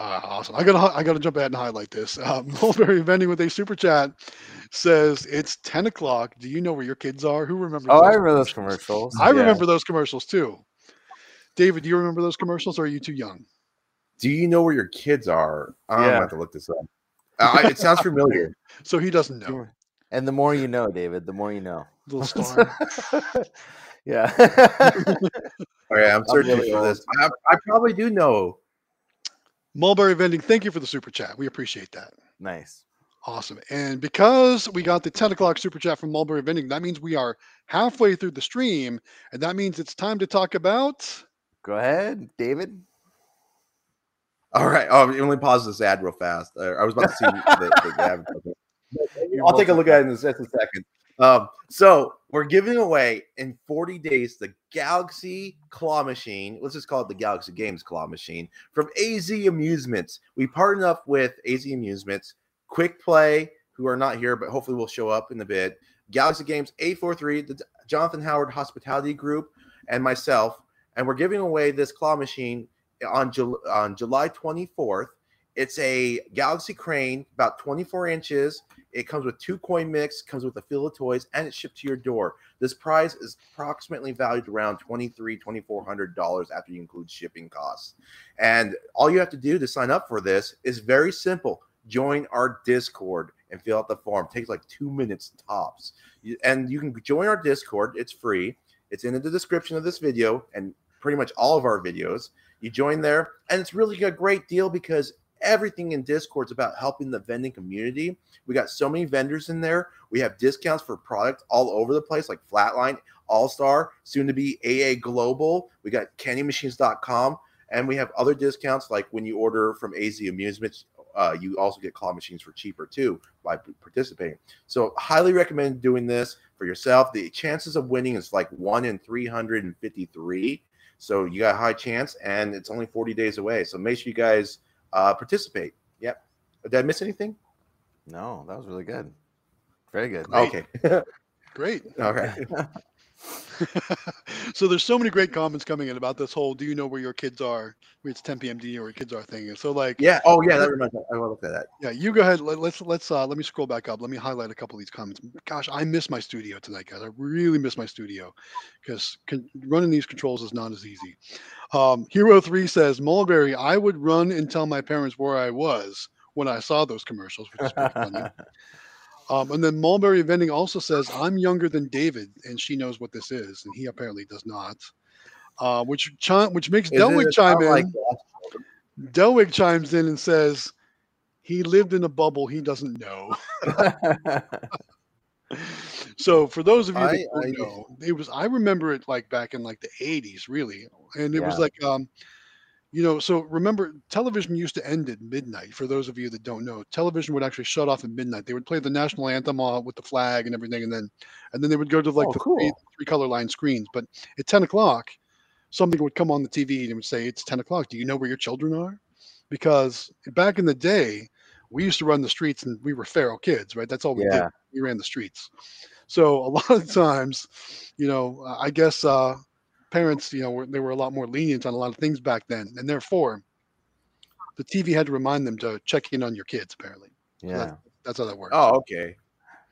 Uh, awesome. I gotta I gotta jump ahead and highlight this. Uh, Mulberry vending with a super chat says it's ten o'clock. Do you know where your kids are? Who remembers? Oh, those I remember those commercials. I Yeah. remember those commercials too. David, do you remember those commercials, or are you too young? Do you know where your kids are? I'm Yeah. gonna have to look this up. Uh, it sounds familiar. So he doesn't know. And the more you know, David, the more you know. Little star. yeah. Okay, I'm I'm searching really for this. I, I probably do know. Mulberry vending. Thank you for the super chat. We appreciate that. nice. Awesome. And because we got the 10 o'clock super chat from Mulberry Vending, that means we are halfway through the stream. And that means it's time to talk about. Go ahead, David. All right. Oh, let me pause this ad real fast. Uh, I was about to see the, the, the. I'll take a look at it in just a second. Um, so we're giving away in 40 days the Galaxy Claw Machine. Let's just call it the Galaxy Games Claw Machine from AZ Amusements. We partnered up with AZ Amusements, Quick Play, who are not here, but hopefully will show up in a bit. Galaxy Games 843, the Jonathan Howard Hospitality Group, and myself. And we're giving away this claw machine on, on July 24th. It's a Galaxy Crane, about 24 inches. It comes with two coin mix, comes with a fill of toys, and it's shipped to your door. This prize is approximately valued around $2,300, $2,400 after you include shipping costs. And all you have to do to sign up for this is very simple. Join our Discord and fill out the form. It takes like two minutes tops. And you can join our Discord. It's free. It's in the description of this video and pretty much all of our videos. You join there, and it's really a great deal because everything in Discord is about helping the vending community. We got so many vendors in there. We have discounts for products all over the place, like Flatline, All Star, soon to be AA Global. We got candymachines.com, and we have other discounts like when you order from AZ Amusements, uh, you also get claw machines for cheaper too by participating. So, highly recommend doing this for yourself. The chances of winning is like one in 353. So, you got a high chance, and it's only 40 days away. So, make sure you guys uh, participate. Yep. Did I miss anything? No, that was really good. Very good. Okay. Great. okay. so there's so many great comments coming in about this whole do you know where your kids are? It's 10 p.m. Do you know where your kids are thing. So like Yeah. Oh, yeah. That reminds me. I want to look at that. Yeah, you go ahead. Let, let's let's uh let me scroll back up. Let me highlight a couple of these comments. Gosh, I miss my studio tonight, guys. I really miss my studio because con- running these controls is not as easy. Um, Hero three says Mulberry. I would run and tell my parents where I was when I saw those commercials, which is pretty funny. Um, and then Mulberry Vending also says I'm younger than David, and she knows what this is, and he apparently does not. Uh, which chi- which makes Is Delwig chime in. like Delwig chimes in and says he lived in a bubble he doesn't know. So for those of you that I- don't I- know, it was I remember it like back in like the 80s, really. And it was like um you know, so remember television used to end at midnight. For those of you that don't know, television would actually shut off at midnight. They would play the national anthem uh, with the flag and everything, and then and then they would go to like Oh, the three, cool. three color line screens. But at 10 o'clock, something would come on the TV and it would say, It's 10 o'clock. Do you know where your children are? Because back in the day, we used to run the streets and we were feral kids, right? That's all we did. We ran the streets. So a lot of times, you know, I guess uh, parents, you know, were, they were a lot more lenient on a lot of things back then, and therefore, the TV had to remind them to check in on your kids. Apparently, yeah. that's how that works. Oh, okay.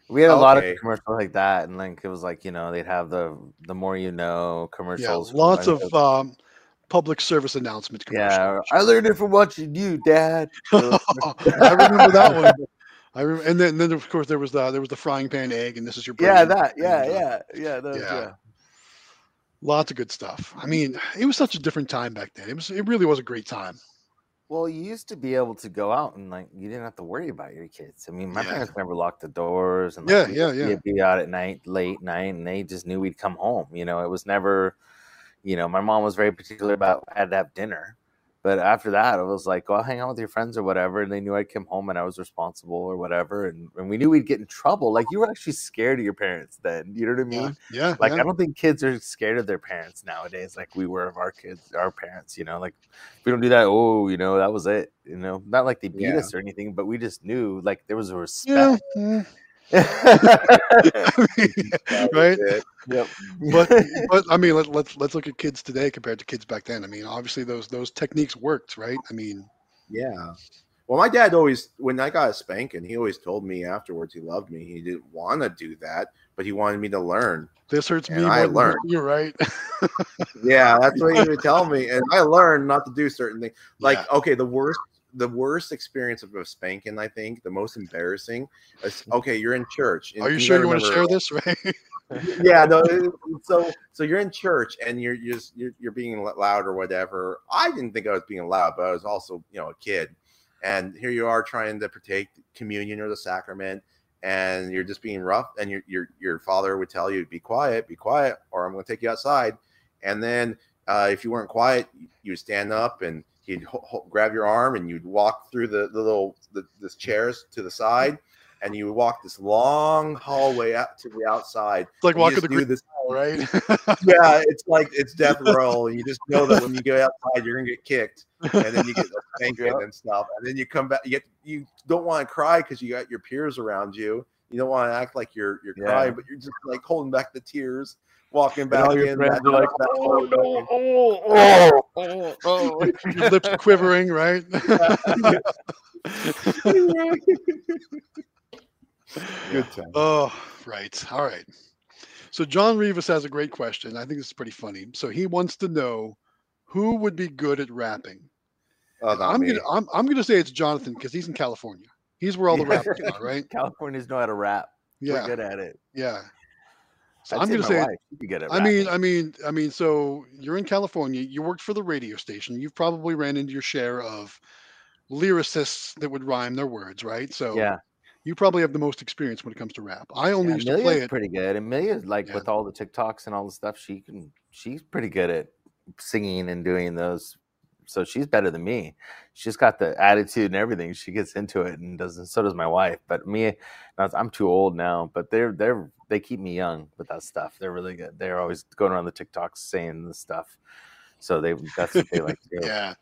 We had a lot of commercials like that, and like it was like you know they'd have the the more you know commercials. from, lots of um, public service announcement. yeah. I learned it from watching you, Dad. I remember that one. I rem- and then, then of course there was the there was the frying pan egg, and this is your yeah, that. Yeah, and, uh, yeah, yeah, those, yeah. yeah. Lots of good stuff. I mean, it was such a different time back then. It was it really was a great time. Well, you used to be able to go out and like you didn't have to worry about your kids. I mean, my Yeah. parents never locked the doors, and Yeah, like, yeah, yeah. we'd be out at night, late night, and they just knew we'd come home. You know, it was never, you know, my mom was very particular about I had to have dinner, but after that, it was like go hang out with your friends or whatever, and they knew I'd come home and I was responsible or whatever, and, and we knew we'd get in trouble. Like you were actually scared of your parents then. You know what I mean? Yeah, yeah. Like yeah. I don't think kids are scared of their parents nowadays, like we were of our kids, our parents. You know, like if we don't do that, oh, you know, that was it. You know, not like they beat Yeah. us or anything, but we just knew like there was a yeah, respect. right. it. yep. But but I mean, let, let's let's look at kids today compared to kids back then. I mean, obviously those those techniques worked, right? I mean, Yeah. Well, my dad always, when I got a spanking, he always told me afterwards he loved me. He didn't want to do that, but he wanted me to learn. This hurts And me I more than learned. you're right. Yeah, that's what he would tell me, and I learned not to do certain things. Like, Yeah. okay, the worst, the worst experience of a spanking, I think, the most embarrassing. Is, okay, you're in church. Are you sure you want to share this? Right? yeah no so so you're in church and you're you're just you're, you're being loud or whatever i didn't think i was being loud but i was also you know a kid and here you are trying to partake communion or the sacrament and you're just being rough and your your your father would tell you be quiet be quiet or i'm going to take you outside and then uh, if you weren't quiet you would stand up and he'd grab your arm and you'd walk through the, the little the, this chairs to the side and you would walk this long hallway out to the outside It's like walking the green this wall, right? yeah, it's like it's death row. You just know that when you go outside, you're gonna get kicked, and then you get the spanking and stuff, and then you come back. You get, you don't want to cry because you got your peers around you. You don't want to act like you're you're Yeah. crying, but you're just like holding back the tears, walking And back your in. friends back are like, oh, out, oh, no, oh, oh, oh, oh. oh, oh your lips quivering, right? Good time. Oh, right. All right. So John Rivas has a great question. I think this is pretty funny. So he wants to know who would be good at rapping. Oh, I'm me. gonna I'm, I'm gonna say it's Jonathan because he's in California. He's where all the Yeah. rappers are, right? Californians know how to rap. We're Yeah, good at it. yeah. So I'd I'm gonna say wife, she'd be good I mean. I mean, I mean. So you're in California. You worked for the radio station. You've probably ran into your share of lyricists that would rhyme their words, right? So yeah, you probably have the most experience when it comes to rap. I only yeah used to play it. pretty good. Amelia's like Yeah. with all the TikToks and all the stuff. She can. She's pretty good at singing and doing those. So she's better than me. She's got the attitude and everything. She gets into it and doesn't. So does my wife. But me, I'm too old now. But they're they're they keep me young with that stuff. They're really good. They're always going around the TikToks saying the stuff. So they that's what they like to do. Yeah.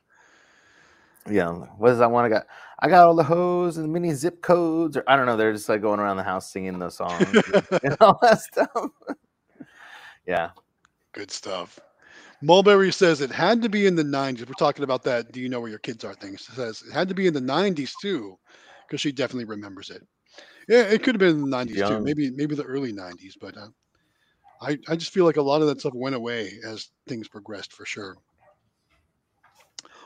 yeah, what does that one? I got, I got all the hoes and the mini zip codes, or I don't know. They're just like going around the house singing those songs and all that stuff. yeah, Good stuff. Mulberry says it had to be in the 90s. We're talking about that. Do you know where your kids are? Things says it had to be in the 90s too, because she definitely remembers it. Yeah, it could have been the 90s too. Maybe maybe the early 90s, but uh, I I just feel like a lot of that stuff went away as things progressed for sure.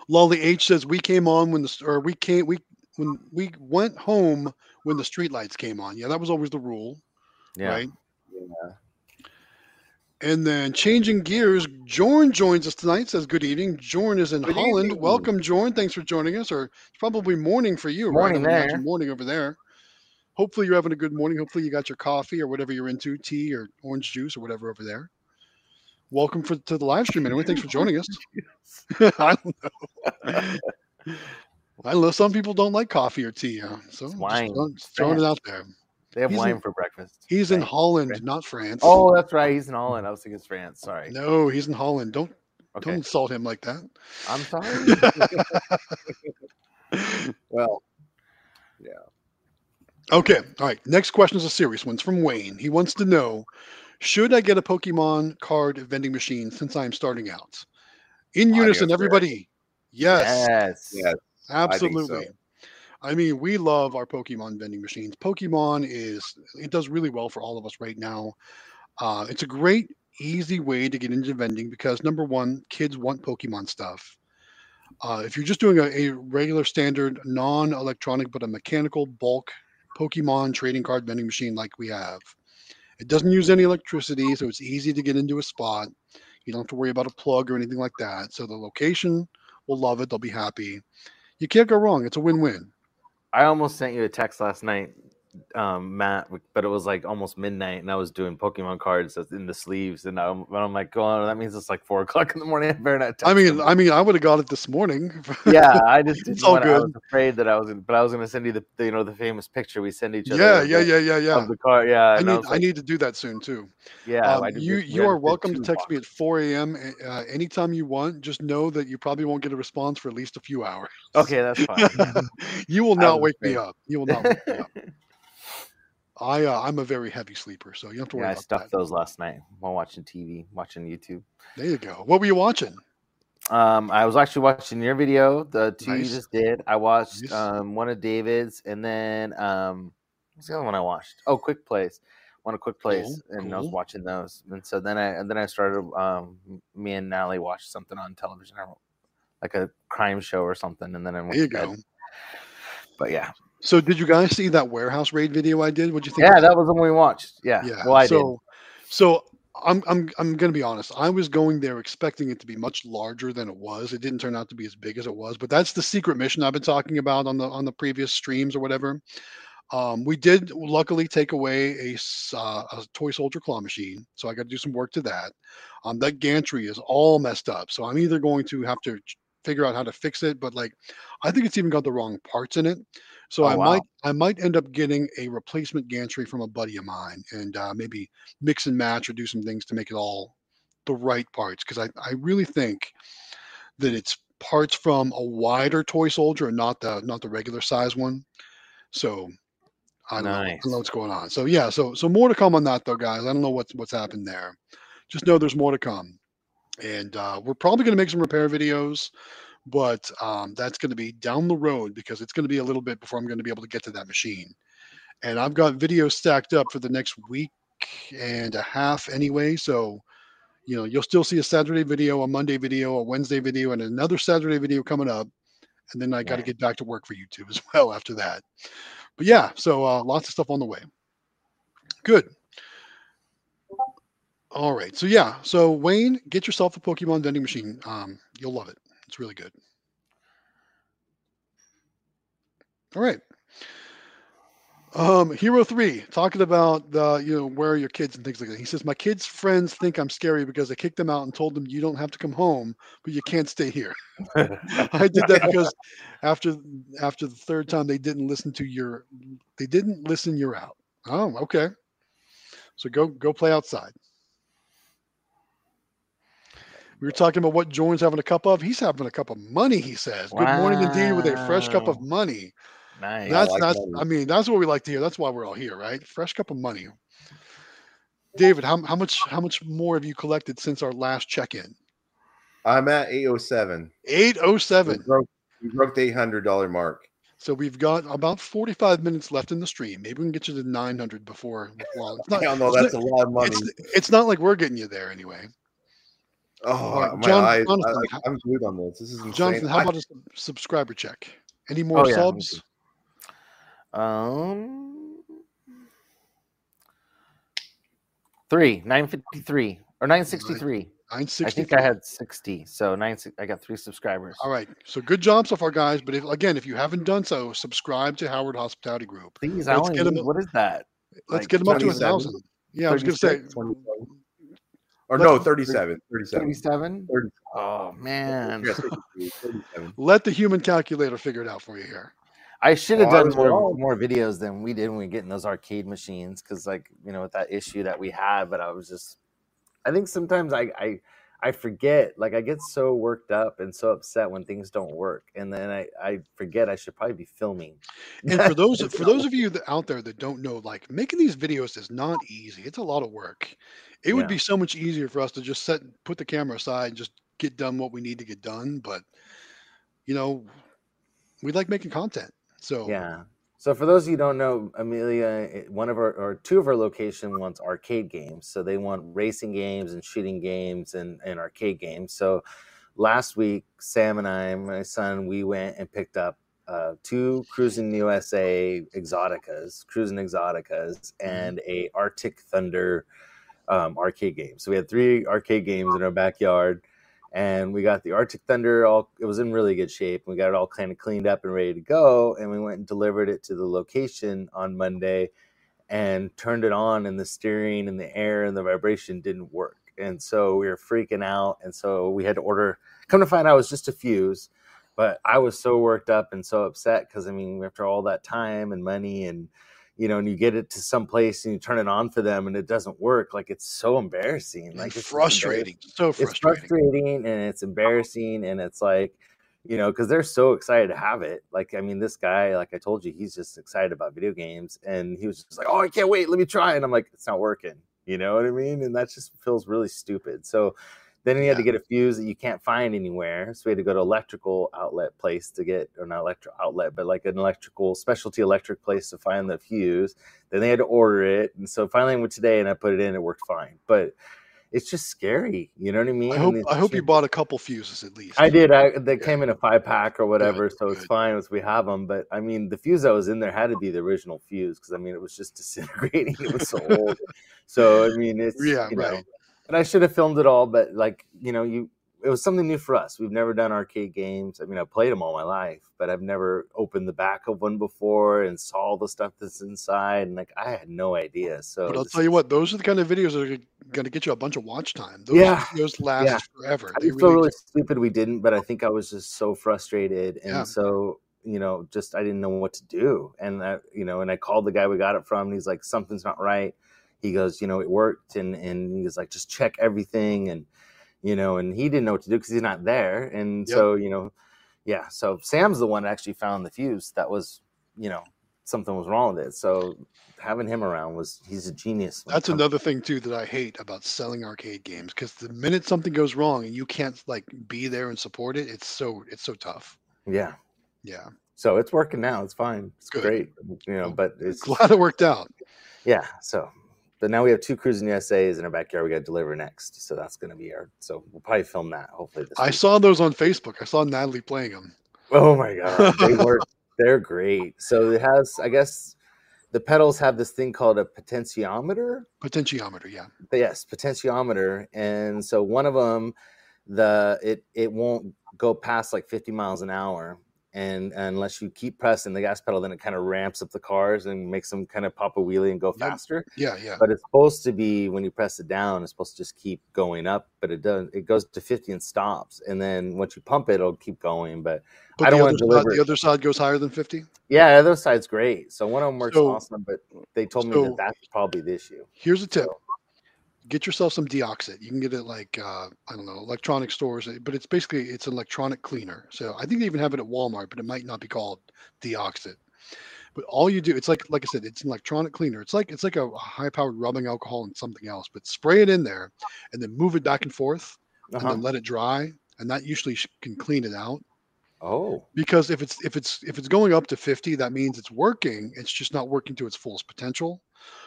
Lolly H says we came on when the s- or we came we when we went home when the streetlights came on. Yeah, that was always the rule, yeah. right? Yeah. And then changing gears, Jorn joins us tonight. Says good evening. Jorn is in Good Holland. evening. Welcome, Jorn. Thanks for joining us. Or it's probably morning for you, Morning right? I there. Morning over there. Hopefully you're having a good morning. Hopefully you got your coffee or whatever you're into, tea or orange juice or whatever over there. Welcome for, to the live stream anyway. Thanks for joining us. I don't know. I know some people don't like coffee or tea, uh, so wine. throwing- just throwing it out there. They have He's wine in- for breakfast. He's in Holland, Okay. not France. Oh, that's right. He's in Holland. I was thinking it's France. Sorry. no, he's in Holland. Don't don't insult him like that. I'm sorry. Well, Okay. All right. Next question is a serious one. It's from Wayne. He wants to know Should I get a Pokemon card vending machine since I'm starting out? In I unison, guess everybody. Yes, yes. yeah, absolutely. so. I mean, we love our Pokemon vending machines. Pokemon is, it does really well for all of us right now. Uh, it's a great, easy way to get into vending because number one, kids want Pokemon stuff. Uh, if you're just doing a, a regular standard, non electronic, but a mechanical bulk Pokemon trading card vending machine like we have, it doesn't use any electricity, so it's easy to get into a spot. You don't have to worry about a plug or anything like that. So the location will love it, they'll be happy. You can't go wrong. It's a win win. I almost sent you a text last night, um, Matt, but it was like almost midnight, and I was doing Pokemon cards in the sleeves, and I'm, and I'm like, "Oh, that means it's like four o'clock in the morning." I better not. I mean, him." I mean, I would have got it this morning. yeah, I just didn't all want I good. was afraid that I was, but I was going to send you the, the, you know, the famous picture we send each other. yeah, yeah, the- yeah, yeah, yeah. Of the car, yeah. I need I, like, need to do that soon too. Yeah, Um, I you you are welcome to text me at 4 a.m. Uh, anytime you want. Just know that you probably won't get a response for at least a few hours. Okay, that's fine. you will not wake me up. You will not wake me up. I, uh, I'm a very heavy sleeper, so you don't have to worry yeah, I stuffed that. those last night while watching TV, watching YouTube. There you go. What were you watching? Um, I was actually watching your video, the two Nice. you just did. I watched Nice. um, one of David's, and then um, what's the other one I watched? Oh, Quick Play's. One of Quick Play's, Cool, and I was watching those. And so then I and then I started. Um, me and Natalie watched something on television, like a crime show or something, and then I went There you to bed. go. But yeah, So did you guys see that warehouse raid video I did? What'd you think? yeah, that was the one we watched. Yeah, Yeah. well, I so, so I'm I'm I'm gonna be honest. I was going there expecting it to be much larger than it was. It didn't turn out to be as big as it was. But that's the secret mission I've been talking about on the on the previous streams or whatever. Um, we did luckily take away a, uh, a toy soldier claw machine, so I got to do some work to that. Um, that gantry is all messed up, so I'm either going to have to figure out how to fix it, but like I think it's even got the wrong parts in it. So Oh, I wow. might I might end up getting a replacement gantry from a buddy of mine and uh, maybe mix and match or do some things to make it all the right parts because I, I really think that it's parts from a wider toy soldier and not the not the regular size one. So I don't, know, I don't know what's going on. So yeah, so so more to come on that though, guys. I don't know what's what's happened there. Just know there's more to come. And uh, we're probably going to make some repair videos, but um, that's going to be down the road because it's going to be a little bit before I'm going to be able to get to that machine. And I've got videos stacked up for the next week and a half anyway. So, you know, you'll still see a Saturday video, a Monday video, a Wednesday video, and another Saturday video coming up. And then I got to get back to work for YouTube as well after that. But yeah, so uh, lots of stuff on the way. Good. All right. So yeah. So Wayne, get yourself a Pokemon vending machine. Um, you'll love it. It's really good. All right. Um, Hero Three talking about the you know where are your kids and things like that. He says my kids' friends think I'm scary because I kicked them out and told them you don't have to come home, but you can't stay here. I did that because after after the third time they didn't listen to your they didn't listen you're out. Oh, okay. So go go play outside. We were talking about what Jordan's having a cup of. He's having a cup of money, he says. Good morning indeed with a fresh cup of money. nice. That's like that's money. I mean, that's what we like to hear. That's why we're all here, right? Fresh cup of money. David, how, how much how much more have you collected since our last check-in? I'm at 807. 807. We broke, we broke the $800 mark. So we've got about 45 minutes left in the stream. Maybe we can get you to 900 before. Well, it's not, Hell no, it's that's a lot of money. it's, it's not like we're getting you there anyway. Oh, All right, my John- eyes. Jonathan, I, am glued on this. This is insane. Jonathan, how I- about a sub- subscriber check? Any more Oh, yeah, subs? Um, three nine fifty three or nine sixty three. I think I had sixty, so nine. I got three subscribers. All right. So good job so far, guys. But if, again, if you haven't done so, subscribe to Howard Hospitality Group. Please, I Let's only get 'em need, up- what is that? Let's Like get them up to a thousand. Yeah, I was going to say. 36, 27. Or Let's- no, 37. 37. Thirty-seven. 30. Oh man, Yeah, 33, 37. Let the human calculator figure it out for you here. I should have Oh, done more wrong. more videos than we did when we get in those arcade machines because, like, you know, with that issue that we had. But I was just, I think sometimes I I I forget. Like, I get so worked up and so upset when things don't work, and then I I forget I should probably be filming. And for those for those of you that out there that don't know, like making these videos is not easy. It's a lot of work. It would be so much easier for us to just set put the camera aside and just get done what we need to get done. But you know, we like making content. So Yeah. So for those of you who don't know, Amelia, one of our or two of our location wants arcade games. So they want racing games and shooting games and, and arcade games. So last week, Sam and I, my son, we went and picked up uh, two Cruis'n USA Exoticas, Cruis'n Exoticas, and a Arctic Thunder um, arcade game. So we had three arcade games in our backyard and we got the Arctic Thunder all it was in really good shape. We got it all kind of cleaned up and ready to go and we went and delivered it to the location on Monday and turned it on and the steering and the air and the vibration didn't work. And so we were freaking out and so we had to order come to find out it was just a fuse, but I was so worked up and so upset cuz I mean after all that time and money and you know, and you get it to some place and you turn it on for them and it doesn't work, like it's so embarrassing. Like it's frustrating. So it's frustrating. frustrating and it's embarrassing and it's like you know because they're so excited to have it like i mean this guy like i told you he's just excited about video games and he was just like oh i can't wait let me try and i'm like it's not working you know what i mean and that just feels really stupid so Then he had to get a fuse that you can't find anywhere. So we had to go to electrical outlet place to get, or not electrical outlet, but like an electrical specialty electric place to find the fuse. Then they had to order it. And so finally I went today and I put it in. It worked fine. But it's just scary. You know what I mean? I hope I hope you bought a couple fuses at least. I did. I they Yeah. came in a five pack or whatever, so it's fine as we have them. But I mean, the fuse that was in there had to be the original fuse because I mean, it was just disintegrating. It was so old. So I mean, it's Yeah, you know, right. And I should have filmed it all, but like you know, you it was something new for us. We've never done arcade games. I mean, I've played them all my life, but I've never opened the back of one before and saw all the stuff that's inside. And like, I had no idea. So But I'll tell you what, those are the kind of videos that are going to get you a bunch of watch time. Those Yeah. videos last Yeah. forever. I They feel really really stupid we didn't, but I think I was just so frustrated and Yeah. so you know, just I didn't know what to do. And I, you know, and I called the guy we got it from, and he's like, something's not right. He goes, you know, it worked, and and he was like, just check everything, and you know, and he didn't know what to do because he's not there, and Yep. so you know, yeah. So Sam's the one that actually found the fuse that was, you know, something was wrong with it. So having him around was he's a genius. That's another thing too that I hate about selling arcade games because the minute something goes wrong and you can't like be there and support it, it's so it's so tough. Yeah. Yeah, So it's working now. It's fine. It's Good. great. You know, but it's glad it worked out. Yeah. So, but now we have two Cruis'n USA's in our backyard. We got to deliver next, so that's going to be our. So we'll probably film that hopefully this. I week. saw those on Facebook. I saw Natalie playing them. Oh my god, they work. They're great. So it has, I guess, the pedals have this thing called a potentiometer. Potentiometer, yeah. Yes, potentiometer, and so one of them, the it it won't go past like 50 miles an hour. And unless you keep pressing the gas pedal, then it kind of ramps up the cars and makes them kind of pop a wheelie and go Yep. faster. Yeah, yeah. but it's supposed to be when you press it down it's supposed to just keep going up but it does it goes to 50 and stops and then once you pump it it'll keep going but But I don't wanna side, deliver the other side goes higher than 50. yeah the other side's great so one of them works So- awesome but they told me so- that that's probably the issue Here's a tip. Get yourself some Deoxit. You can get it like uh, I don't know, electronic stores, eh, but it's basically it's an electronic cleaner. So I think they even have it at Walmart, but it might not be called Deoxit. But all you do, it's like like I said, it's an electronic cleaner. It's like it's like a high-powered rubbing alcohol and something else. But spray it in there, and then move it back and forth, and uh-huh. then let it dry, and that usually can clean it out. oh Because if it's if it's if it's going up to 50, that means it's working. It's just not working to its fullest potential.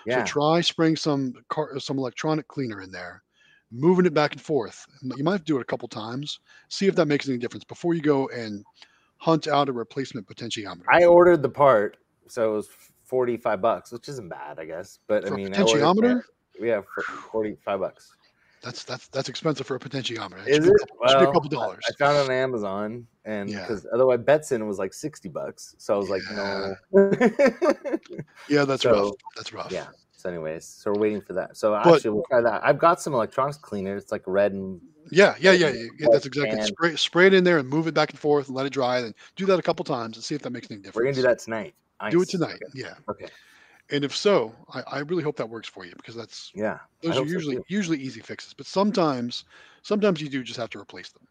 Yeah So try spraying some car, some electronic cleaner in there, moving it back and forth. You might have to do it a couple times. See if that makes any difference before you go and hunt out a replacement potentiometer. i ordered the part so it was 45 bucks which isn't bad i guess but For i mean ordered potentiometer? that- yeah for 45 bucks That's that's that's expensive for a potentiometer. That Is should be a it? couple, should be a couple dollars. I found it on Amazon, and Yeah. because otherwise Betson was like sixty bucks, so I was like, no. yeah, that's rough. That's rough. yeah. So, anyways, so we're waiting for that. So But- actually, we'll try that. I've got some electronics cleaner. It's like red and Yeah, yeah, yeah, yeah. yeah, that's exactly. and- Spray spray it in there and move it back and forth and let it dry. And do that a couple times and see if that makes any difference. we're gonna do that tonight. Do it Nice. tonight. Yeah. Okay. And if so, I, I really hope that works for you because that's Yeah. Those are hope so, usually usually easy fixes. But sometimes sometimes you do just have to replace them.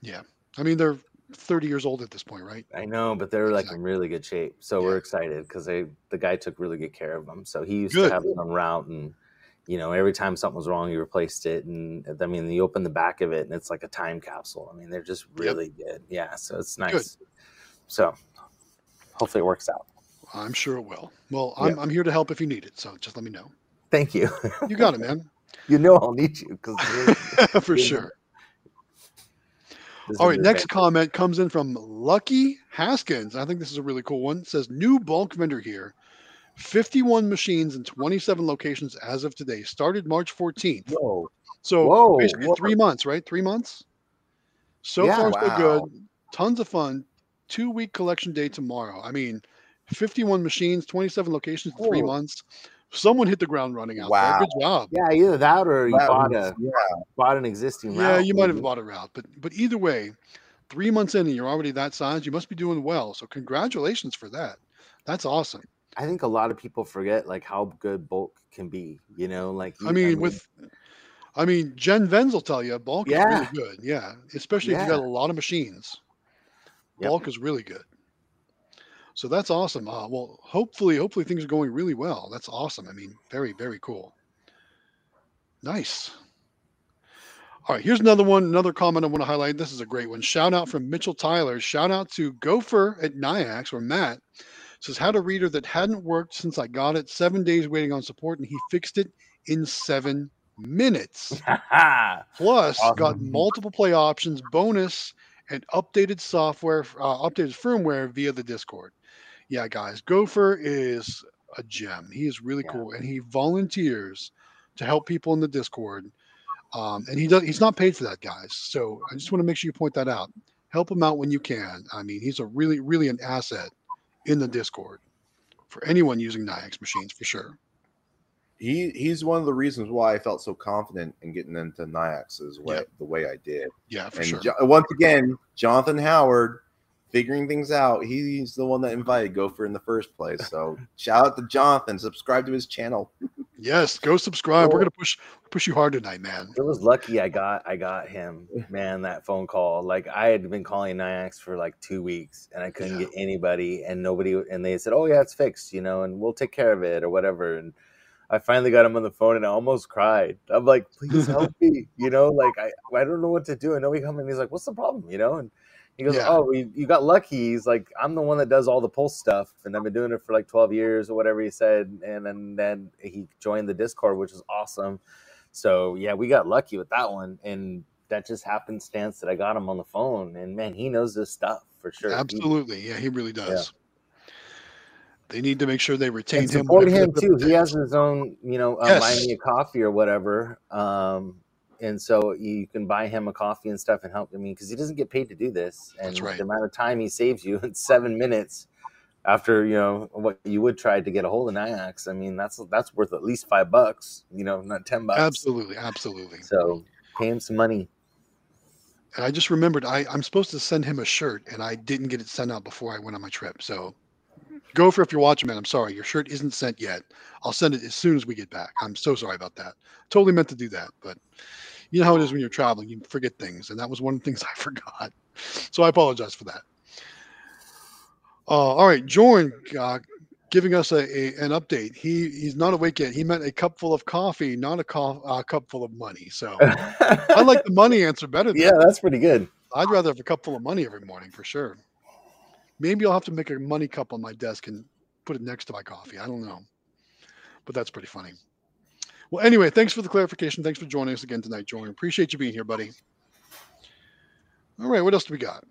Yeah. I mean they're 30 years old at this point, right? I know, but they're like in really good shape. So Yeah. we're excited because they the guy took really good care of them. So he used Good. to have them on route and you know, every time something was wrong, he replaced it. And I mean, you open the back of it and it's like a time capsule. I mean, they're just really good. Yeah. So it's nice. So hopefully it works out. I'm sure it will. Well, I'm, I'm here to help if you need it. So just let me know. Thank you. You got it, man. you know I'll need you because For sure. All right, next comment comes in from Lucky Haskins. I think this is a really cool one. It says new bulk vendor here. 51 machines in 27 locations as of today. Started March 14th. Whoa. So Whoa, basically whoa. three months, right? Three months. So Yeah, far, so good. Tons of fun. Two week collection day tomorrow. I mean, 51 machines, 27 locations in three months. Someone hit the ground running out Wow. there. Good job. Yeah, either that or you That bought was- a yeah. bought an existing Yeah, route, Yeah, you might have bought a route, but but either way, three months in and you're already that size, you must be doing well. So congratulations for that. That's awesome. I think a lot of people forget like how good bulk can be. You know, like I you- mean, with I mean, Jen Venz will tell you bulk Yeah. is really good. Yeah, especially if you got a lot of machines. Yep. Bulk is really good. So that's awesome. Uh, well, hopefully, hopefully things are going really well. That's awesome. I mean, very, very cool. Nice. All right, here's another one, another comment I want to highlight. This is a great one. Shout out from Mitchell Tyler. Shout out to Gopher at Nayax or Matt. Says had a reader that hadn't worked since I got it. Seven days waiting on support, and he fixed it in seven minutes. Plus, got multiple play options, bonus, and updated software, uh, updated firmware via the Discord. Yeah, guys, Gopher is a gem. He is really Yeah. cool, and he volunteers to help people in the Discord. Um, and he does. He's not paid for that, guys. So I just want to make sure you point that out. Help him out when you can. I mean, he's a really, really an asset in the Discord for anyone using Nayax machines for sure. He he's one of the reasons why I felt so confident in getting into Nayax is way, Yep. the way I did. Yeah, for and sure. Jo- once again, Jonathan Howard figuring things out. He's the one that invited Gopher in the first place. So shout out to Jonathan. Subscribe to his channel. Yes, go subscribe. We're gonna push push you hard tonight, man. It was lucky I got I got him, man. That phone call, like I had been calling Nayax for like two weeks, and I couldn't Yeah. get anybody, and nobody, and they said, "Oh yeah, it's fixed," you know, and we'll take care of it or whatever. And I finally got him on the phone, and I almost cried. I'm like, "Please help me," you know, like I I don't know what to do. And nobody come and he's like, "What's the problem?" You know, and he goes, Yeah. "Oh, you, you got lucky." He's like, "I'm the one that does all the pulse stuff, and I've been doing it for like 12 years or whatever." He said, and then then he joined the Discord, which is awesome. So yeah, we got lucky with that one, and that just happenstance that I got him on the phone, and man, he knows this stuff for sure. He- Absolutely, yeah, he really does. They need to make sure they retain and him. support him too. He has his own, you know, uh, buy me a coffee or whatever. Um, and so you can buy him a coffee and stuff and help. I mean, because he doesn't get paid to do this, and right. the amount of time he saves you in seven minutes after you know what you would try to get a hold of Nayax. I mean, that's that's worth at least five bucks. You know, not ten bucks. Absolutely, absolutely. So pay him some money. And I just remembered I, I'm supposed to send him a shirt, and I didn't get it sent out before I went on my trip. So, Gopher if you're watching, man. I'm sorry, your shirt isn't sent yet. I'll send it as soon as we get back. I'm so sorry about that. Totally meant to do that, but you know how it is when you're traveling. You forget things, and that was one of the things I forgot. So I apologize for that. Uh, all right, Jorn, uh, giving us a, a an update. He he's not awake yet. He meant a cup full of coffee, not a co- uh, cup full of money. So I like the money answer better. Than yeah, that's pretty good. I'd rather have a cup full of money every morning for sure. Maybe I'll have to make a money cup on my desk and put it next to my coffee. I don't know. But that's pretty funny. Well, anyway, thanks for the clarification. Thanks for joining us again tonight, Jordan. Appreciate you being here, buddy. All right, what else do we got?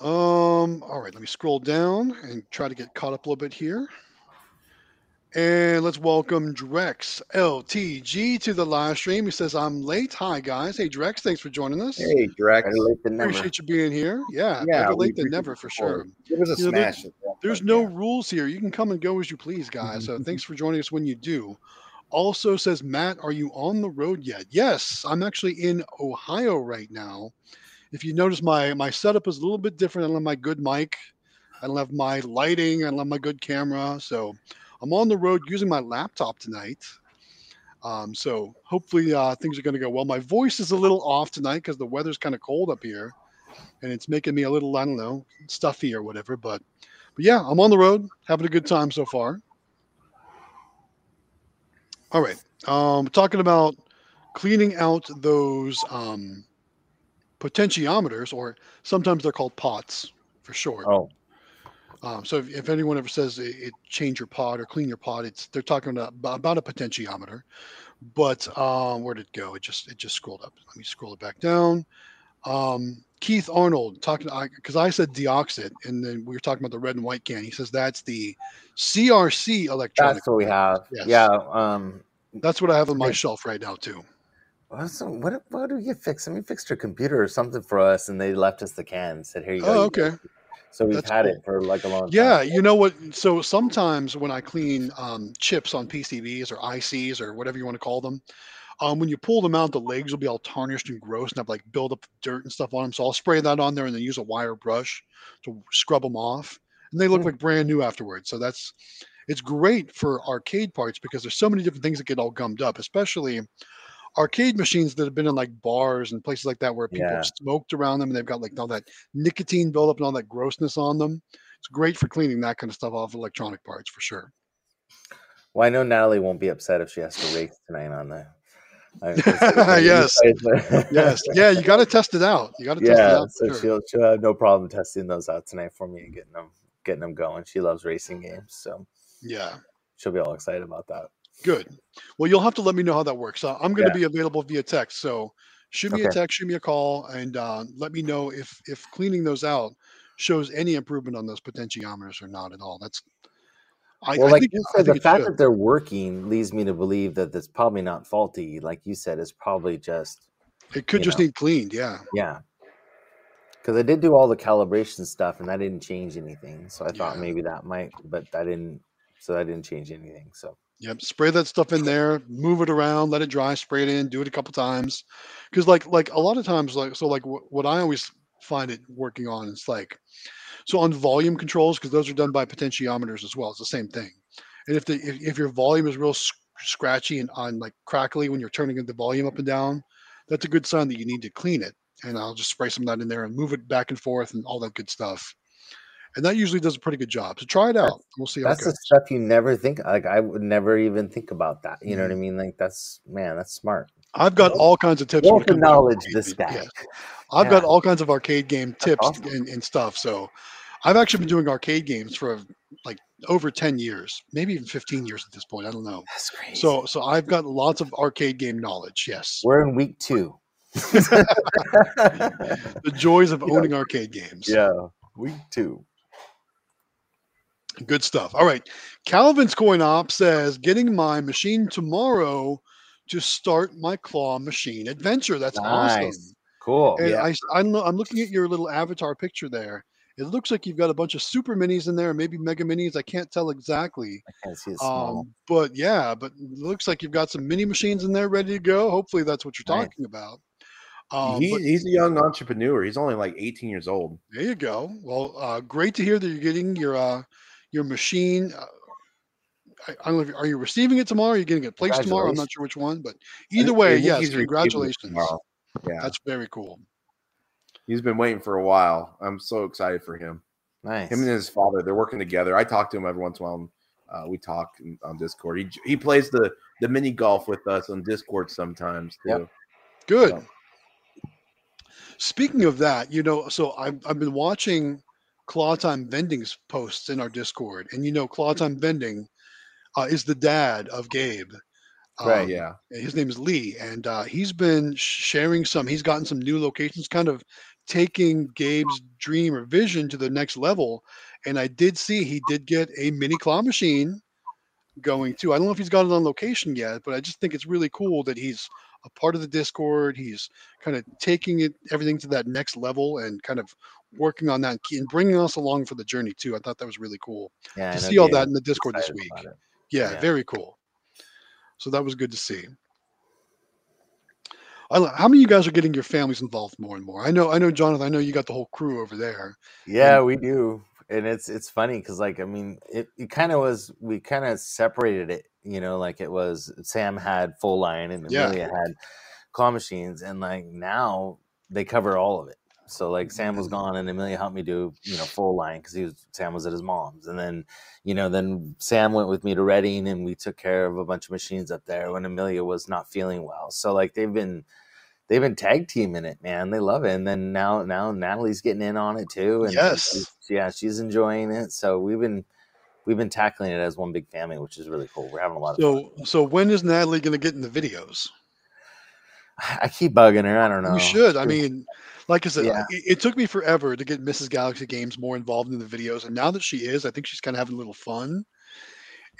Um, all right, let me scroll down and try to get caught up a little bit here. And let's welcome Drex LTG to the live stream. He says, I'm late. Hi, guys. Hey, Drex, thanks for joining us. Hey, Drex. Better late than never. Appreciate you being here. Yeah, Yeah, better we late than never for sure. Give us a You know, there- smash. There's no rules here. You can come and go as you please, guys. So thanks for joining us when you do. Also says Matt, are you on the road yet? Yes, I'm actually in Ohio right now. If you notice, my my setup is a little bit different. I don't have my good mic. I don't have my lighting. I don't have my good camera. So I'm on the road using my laptop tonight. Um, so hopefully uh, things are going to go well. My voice is a little off tonight because the weather's kind of cold up here, and it's making me a little I don't know stuffy or whatever. But but yeah, I'm on the road, having a good time so far. All right. Um, talking about cleaning out those um, potentiometers, or sometimes they're called pots for short. Oh, Um, so if, if anyone ever says it, it change your pot or clean your pot, it's they're talking about, about a potentiometer. But um, where did it go? It just it just scrolled up. Let me scroll it back down. Um, Keith Arnold talking because I, said deoxit, and then we were talking about the red and white can. He says that's the CRC electronic. that's what we have. Yes. Yeah. Um, That's what I have on my shelf right now too. Awesome. what what do we fix? fixed? Somebody fixed her computer or something for us, and they left us the can. Said, "Here you go." Oh, you okay. guys." So we've That's had cool. it for like a long time. Yeah, you know what? So sometimes when I clean um, chips on PCBs or ICs or whatever you want to call them, um, when you pull them out, the legs will be all tarnished and gross and have like build up dirt and stuff on them. So I'll spray that on there and then use a wire brush to scrub them off, and they look like brand new afterwards. So that's it's great for arcade parts because there's so many different things that get all gummed up, especially arcade machines that have been in like bars and places like that where people Yeah. have smoked around them and they've got like all that nicotine buildup and all that grossness on them. It's great for cleaning that kind of stuff off electronic parts for sure. Well, I know Natalie won't be upset if she has to race tonight on the yes, yes, yeah. You got to test it out. You got to test yeah, it out. so sure. she'll she'll have no problem testing those out tonight for me and getting them getting them going. She loves racing games, so Yeah, she'll be all excited about that. Good. Well, you'll have to let me know how that works. Uh, I'm going to Yeah. be available via text, so shoot me a text, shoot me a call, and uh, let me know if if cleaning those out shows any improvement on those potentiometers or not at all. That's I, well, I like think, you said, the fact should. that they're working leads me to believe that it's probably not faulty. Like you said, it's probably just it could just know. need cleaned. Yeah, yeah. Because I did do all the calibration stuff, and that didn't change anything. So I thought Yeah. maybe that might, but that didn't. So that didn't change anything. So Yep. Spray that stuff in there, move it around, let it dry, spray it in, do it a couple times. Cause like like a lot of times, like so like wh- what I always find it working on is like so on volume controls, because those are done by potentiometers as well. It's the same thing. And if the if, if your volume is real s- scratchy and on like crackly when you're turning the volume up and down, that's a good sign that you need to clean it. And I'll just spray some of that in there and move it back and forth and all that good stuff. And that usually does a pretty good job. So try it out. We'll see that's the goes. stuff you never think. Like I would never even think about that. You know what. I mm-hmm. mean? Like that's man, that's smart. I've got all kinds of tips. when Wealth it of comes to knowledge, this guy. Yes. I've got all kinds of arcade game tips awesome. and, and stuff. So I've actually been doing arcade games for like over 10 years, maybe even 15 years at this point. I don't know. That's crazy. So so I've got lots of arcade game knowledge. Yes. we're in week two. The joys of Yeah. owning arcade games. yeah, week two. Good stuff. All right. Calvin's coin op says getting my machine tomorrow to start my claw machine adventure. That's awesome. Cool. And Yeah. I, I'm looking at your little avatar picture there. It looks like you've got a bunch of super minis in there, maybe mega minis. I can't tell exactly. I can't see. Um, but yeah, but it looks like you've got some mini machines in there ready to go. Hopefully that's what you're Nice. talking about. Um, he, but he's a young entrepreneur. He's only like 18 years old. there you go. Well, uh, great to hear that you're getting your uh, your machine. Uh, I, I don't know. If, are you receiving it tomorrow? Are you getting it placed tomorrow? I'm not sure which one, but either way, I yes. he's Congratulations. Yeah, That's very cool. he's been waiting for a while. I'm so excited for him. Nice. Him and his father, they're working together. I talk to him every once in a while. Uh, we talk on Discord. He he plays the the mini golf with us on Discord sometimes too. Yep. Good. So- Speaking of that, you know, so I've, I've been watching Claw Time Vending's posts in our Discord, and you know, Claw Time Vending uh, is the dad of Gabe. Right, Um, Yeah, His name is Lee, and uh, he's been sharing some. He's gotten some new locations, kind of taking Gabe's dream or vision to the next level. And I did see he did get a mini claw machine going too. I don't know if he's got it on location yet, but I just think it's really cool that he's a part of the Discord. He's kind of taking it everything to that next level and kind of working on that and bringing us along for the journey too. I thought that was really cool yeah, to see all that in the Discord this week. Yeah, Yeah. very cool. So that was good to see. I, li- how many of you guys are getting your families involved more and more? I know, I know, Jonathan. I know you got the whole crew over there. Yeah, we do, and it's it's funny because like I mean, it, it kind of was we kind of separated it. You know, like it was Sam had full line and Yeah. Amelia had claw machines, and like now they cover all of it. So like Sam was Mhm. gone, and Amelia helped me do you know full line because he was Sam was at his mom's, and then you know then Sam went with me to Reading, and we took care of a bunch of machines up there when Amelia was not feeling well. So like they've been they've been tag teaming it, man. They love it, and then now now Natalie's getting in on it too, and Yes. she's- yeah, she's enjoying it. So we've been we've been tackling it as one big family, which is really cool. We're having a lot of fun. So, so when is Natalie going to get in the videos? I keep bugging her. I don't know. You should. I mean, like I said, uh, Yeah. it, it took me forever to get Mrs. Galaxy Games more involved in the videos, and now that she is, I think she's kind of having a little fun.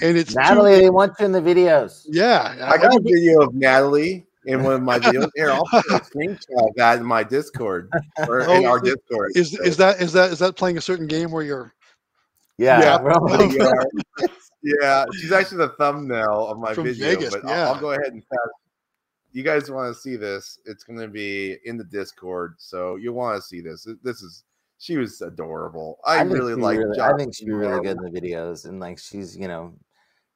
And it's too- Natalie, they want you in the videos. yeah. I got a video of Natalie in one of my videos. Here, I'll put a screenshot of that in my Discord or in Oh, our Discord. Is So- is that is that is that playing a certain game where you're Yeah, Yeah. yeah, yeah, she's actually the thumbnail of my From video. Vegas, but I'll, I'll go ahead and pass. You guys want to see this? It's going to be in the Discord, so you want to see this. This is she was adorable. I, think really like. really- I think she's really good in the videos, and like she's you know,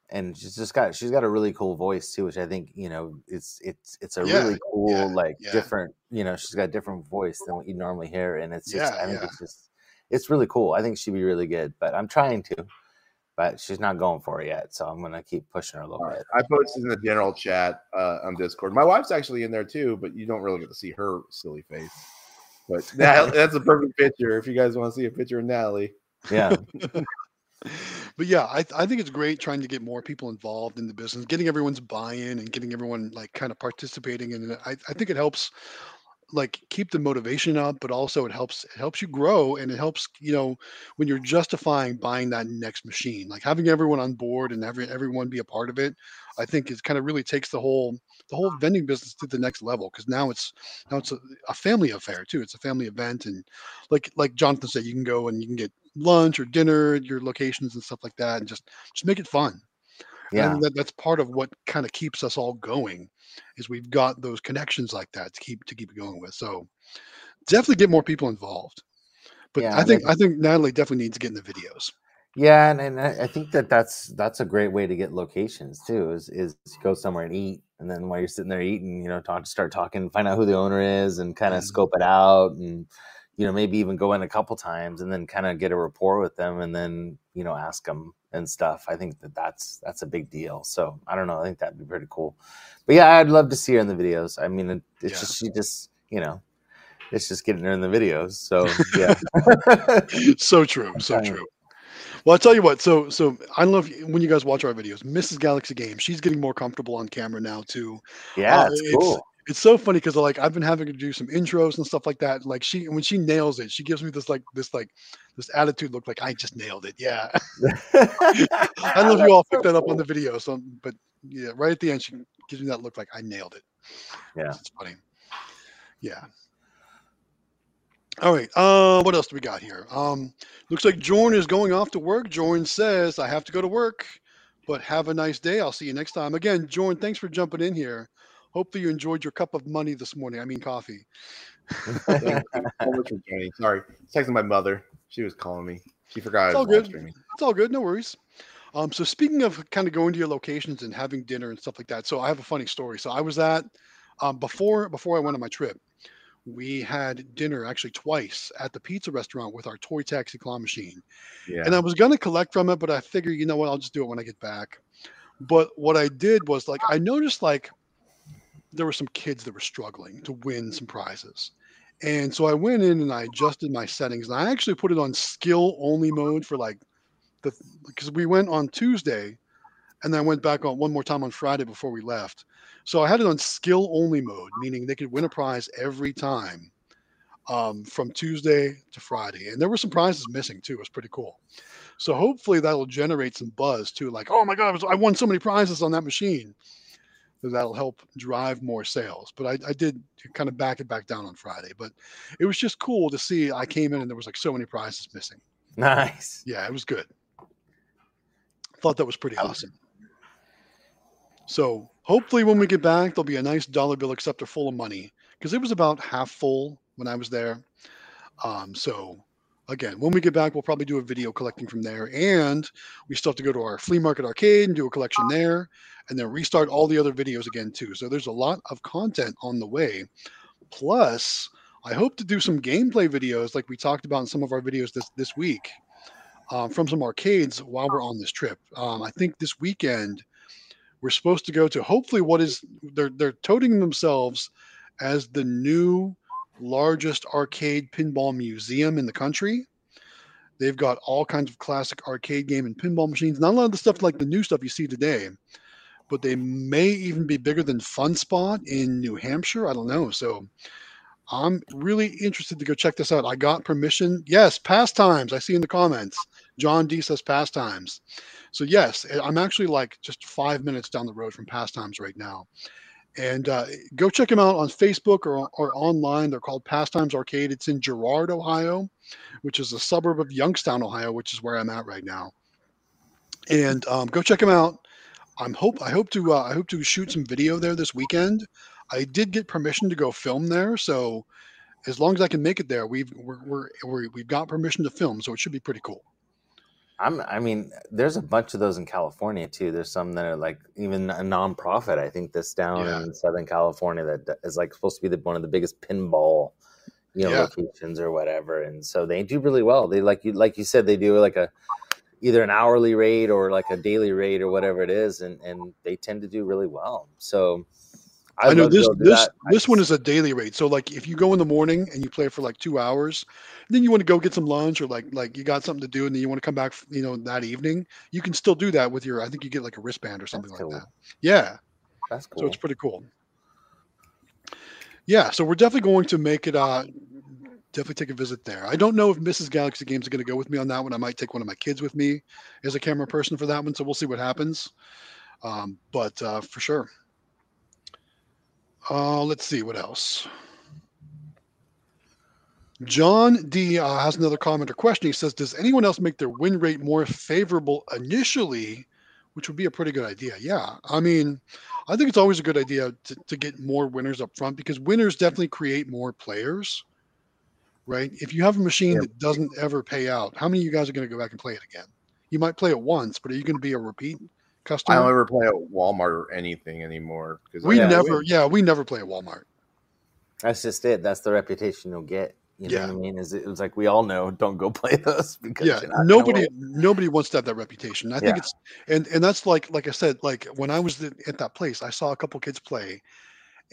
and she's just got she's got a really cool voice too, which I think you know it's it's it's a Yeah, really cool yeah, like yeah. different you know she's got a different voice than what you normally hear, and it's just I think it's just it's really cool. I think she'd be really good, but I'm trying to, but she's not going for it yet. So I'm gonna keep pushing her a little bit. I posted in the general chat uh, on Discord. My wife's actually in there too, but you don't really get to see her silly face. But that, that's a perfect picture. If you guys want to see a picture of Natalie, Yeah, but yeah, I, I think it's great trying to get more people involved in the business, getting everyone's buy-in and getting everyone like kind of participating And. I, I think it helps like keep the motivation up, but also it helps it helps you grow and it helps, you know, when you're justifying buying that next machine, like having everyone on board and every everyone be a part of it, I think it kind of really takes the whole the whole vending business to the next level because now it's now it's a, a family affair too. It's a family event and like like Jonathan said, you can go and you can get lunch or dinner at your locations and stuff like that and just just make it fun. And yeah, think that that's part of what kind of keeps us all going is we've got those connections like that to keep to keep it going with. So definitely get more people involved. But yeah. I think I- think Natalie definitely needs to get in the videos. Yeah, and, and I think that that's that's a great way to get locations too. Is is go somewhere and eat, and then while you're sitting there eating, you know, talk, start talking, find out who the owner is, and kind of Mhm. scope it out, and you know, maybe even go in a couple times, and then kind of get a rapport with them, and then you know, ask them and stuff. I think that that's that's a big deal. So I don't know. I think that'd be pretty cool. But yeah, I'd love to see her in the videos. I mean, it, it's Yeah. just she just you know, it's just getting her in the videos. So yeah, so true, so true. Well, I'll tell you what. So, so I don't know if you- when you guys watch our videos, Mrs. Galaxy Games, she's getting more comfortable on camera now too. yeah, Uh, it's it's- cool. It's so funny because like I've been having to do some intros and stuff like that. Like she, when she nails it, she gives me this like this like this attitude look like I just nailed it. Yeah, I don't know if you all picked that up on the video. So, but yeah, right at the end, she gives me that look like I nailed it. Yeah. it's funny. Yeah. All right. Uh, what else do we got here? Um, looks like Jorn is going off to work. Jorn says, "I have to go to work, but have a nice day. I'll see you next time." Again, Jorn, thanks for jumping in here. Hopefully, you enjoyed your cup of money this morning. I mean, coffee. Thank you so much for joining. Sorry, texting my mother. She was calling me. She forgot It's all good. streaming. It's all good. No worries. Um, so speaking of kind of going to your locations and having dinner and stuff like that, so I have a funny story. So I was at um, before before I went on my trip, we had dinner actually twice at the pizza restaurant with our toy taxi claw machine. Yeah. And I was gonna collect from it, but I figured, you know what, I'll just do it when I get back. But what I did was like I noticed like there were some kids that were struggling to win some prizes. And so I went in and I adjusted my settings and I actually put it on skill only mode for like the because we went on Tuesday and then I went back on one more time on Friday before we left. So I had it on skill only mode, meaning they could win a prize every time um, from Tuesday to Friday. And there were some prizes missing too. It was pretty cool. So hopefully that'll generate some buzz too. Like, oh my God, I I won so many prizes on that machine. That'll help drive more sales. But I, I did kind of back it back down on Friday. But it was just cool to see. I came in and there was like so many prizes missing. Nice. Yeah, it was good. Thought that was pretty awesome. So hopefully when we get back, there'll be a nice dollar bill acceptor full of money because it was about half full when I was there. Um, so again, when we get back, we'll probably do a video collecting from there, and we still have to go to our flea market arcade and do a collection there, and then restart all the other videos again too. So there's a lot of content on the way. Plus, I hope to do some gameplay videos like we talked about in some of our videos this this week um, from some arcades while we're on this trip. Um, I think this weekend we're supposed to go to hopefully what is they're they're toting themselves as the new largest arcade pinball museum in the country. They've got all kinds of classic arcade game and pinball machines. Not a lot of the stuff like the new stuff you see today, but they may even be bigger than Fun Spot in New Hampshire. I don't know. So I'm really interested to go check this out. I got permission. Yes, pastimes. I see in the comments. John D says pastimes. So yes, I'm actually like just five minutes down the road from pastimes right now. And uh, go check them out on Facebook or, or online. They're called Pastimes Arcade. It's in Girard, Ohio, which is a suburb of Youngstown, Ohio, which is where I'm at right now. And um, go check them out. I'm hope I hope to uh, I hope to shoot some video there this weekend. I did get permission to go film there, so as long as I can make it there, we've we're, we're, we're we've got permission to film, so it should be pretty cool. I'm. I mean, there's a bunch of those in California too. There's some that are like even a nonprofit. I think this down Yeah. in Southern California that is like supposed to be the, one of the biggest pinball, you know, Yeah. locations or whatever. And so they do really well. They like you, like you said, they do like a either an hourly rate or like a daily rate or whatever it is, and and they tend to do really well. So. I know this this this one is a daily rate. So like if you go in the morning and you play for like two hours, then you want to go get some lunch or like like you got something to do and then you want to come back you know that evening, you can still do that with your I think you get like a wristband or something That's like cool. that. Yeah. That's cool. So it's pretty cool. Yeah, so we're definitely going to make it uh definitely take a visit there. I don't know if Mrs. Galaxy Games is going to go with me on that one. I might take one of my kids with me as a camera person for that one, so we'll see what happens. Um, but uh, for sure. Uh, let's see what else. John D uh, has another comment or question. He says, "Does anyone else make their win rate more favorable initially, which would be a pretty good idea?" Yeah, I mean, I think it's always a good idea to, to get more winners up front because winners definitely create more players, right? If you have a machine Yeah. that doesn't ever pay out, how many of you guys are going to go back and play it again? You might play it once, but are you going to be a repeat I customer? don't ever play at Walmart or anything anymore because we Yeah. never, yeah, we never play at Walmart. That's just it. That's the reputation you'll get. You know Yeah. what I mean? Is it, was like we all know, don't go play those because yeah you're not nobody nobody wants to have that reputation i think Yeah. it's and and that's like like i said like when i was th- at that place i saw a couple kids play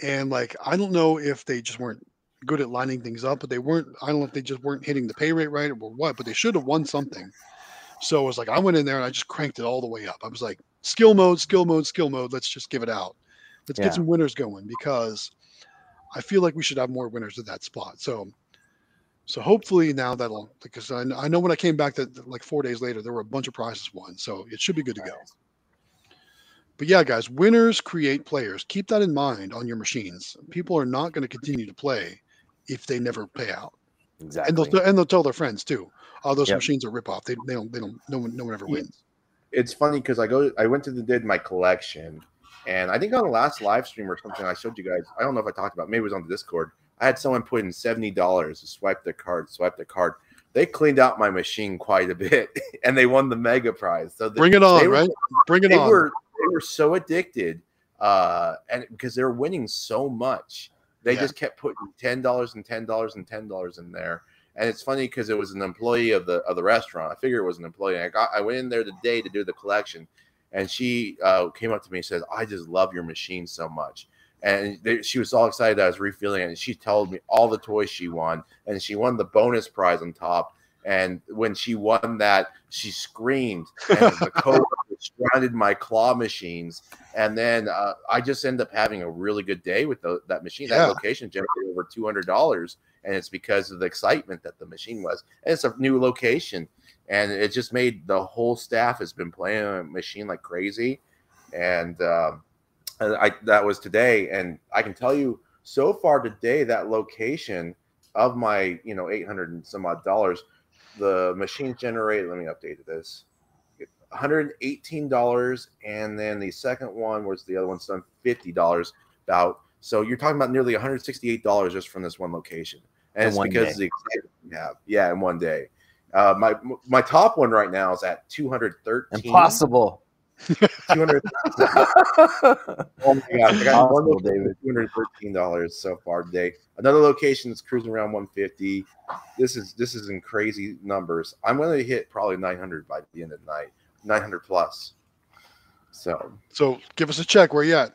and like i don't know if they just weren't good at lining things up but they weren't i don't know if they just weren't hitting the pay rate right or what but they should have won something so it was like i went in there and i just cranked it all the way up i was like skill mode skill mode skill mode let's just give it out let's Yeah. get some winners going because i feel like we should have more winners at that spot so so hopefully now that'll because I, I know when I came back that like four days later there were a bunch of prizes won, so it should be good to go. But yeah, guys, winners create players. Keep that in mind on your machines. People are not going to continue to play if they never pay out, Exactly. and they'll and they'll tell their friends too. Oh, those Yep. machines are rip off. They, they don't they don't no one no one ever wins. It's funny because I go I went to the did my collection and I think on the last live stream or something I showed you guys I don't know if I talked about maybe it was on the Discord I had someone put in seventy dollars to swipe their card swipe their card they cleaned out my machine quite a bit and they won the mega prize so they, Bring it on, were- right? Bring it they on. were they were so addicted uh and because they were winning so much they Yeah. just kept putting ten dollars and ten dollars and ten dollars in there and it's funny because it was an employee of the of the restaurant. I figure it was an employee. I got i went in there today to do the collection and she uh, came up to me and said i just love your machine so much. And they, she was all excited that i was refilling it and she told me all the toys she won and she won the bonus prize on top. And when she won that she screamed and the coworker surrounded my claw machines. And then uh, i just end up having a really good day with the, that machine. Yeah. that location generated over $200 and it's because of the excitement that the machine was and it's a new location and it just made the whole staff has been playing a machine like crazy and um, I that was today, and I can tell you so far today that location of my you know eight hundred and some odd dollars, the machine generated. Let me update this. One hundred eighteen dollars, and then the second one was the other one's done fifty dollars. About so you're talking about nearly one hundred sixty eight dollars just from this one location, and In it's one because day. of the excitement we have. Yeah, in one day. Uh, my my top one right now is at two hundred thirteen. Impossible. 200 Oh my god I got one Impossible, location David. two hundred thirteen dollars so far today. Another location that's cruising around one fifty. This is this is in crazy numbers. I'm going to hit probably nine hundred by the end of the night, nine hundred plus. So, So give us a check. Where you at?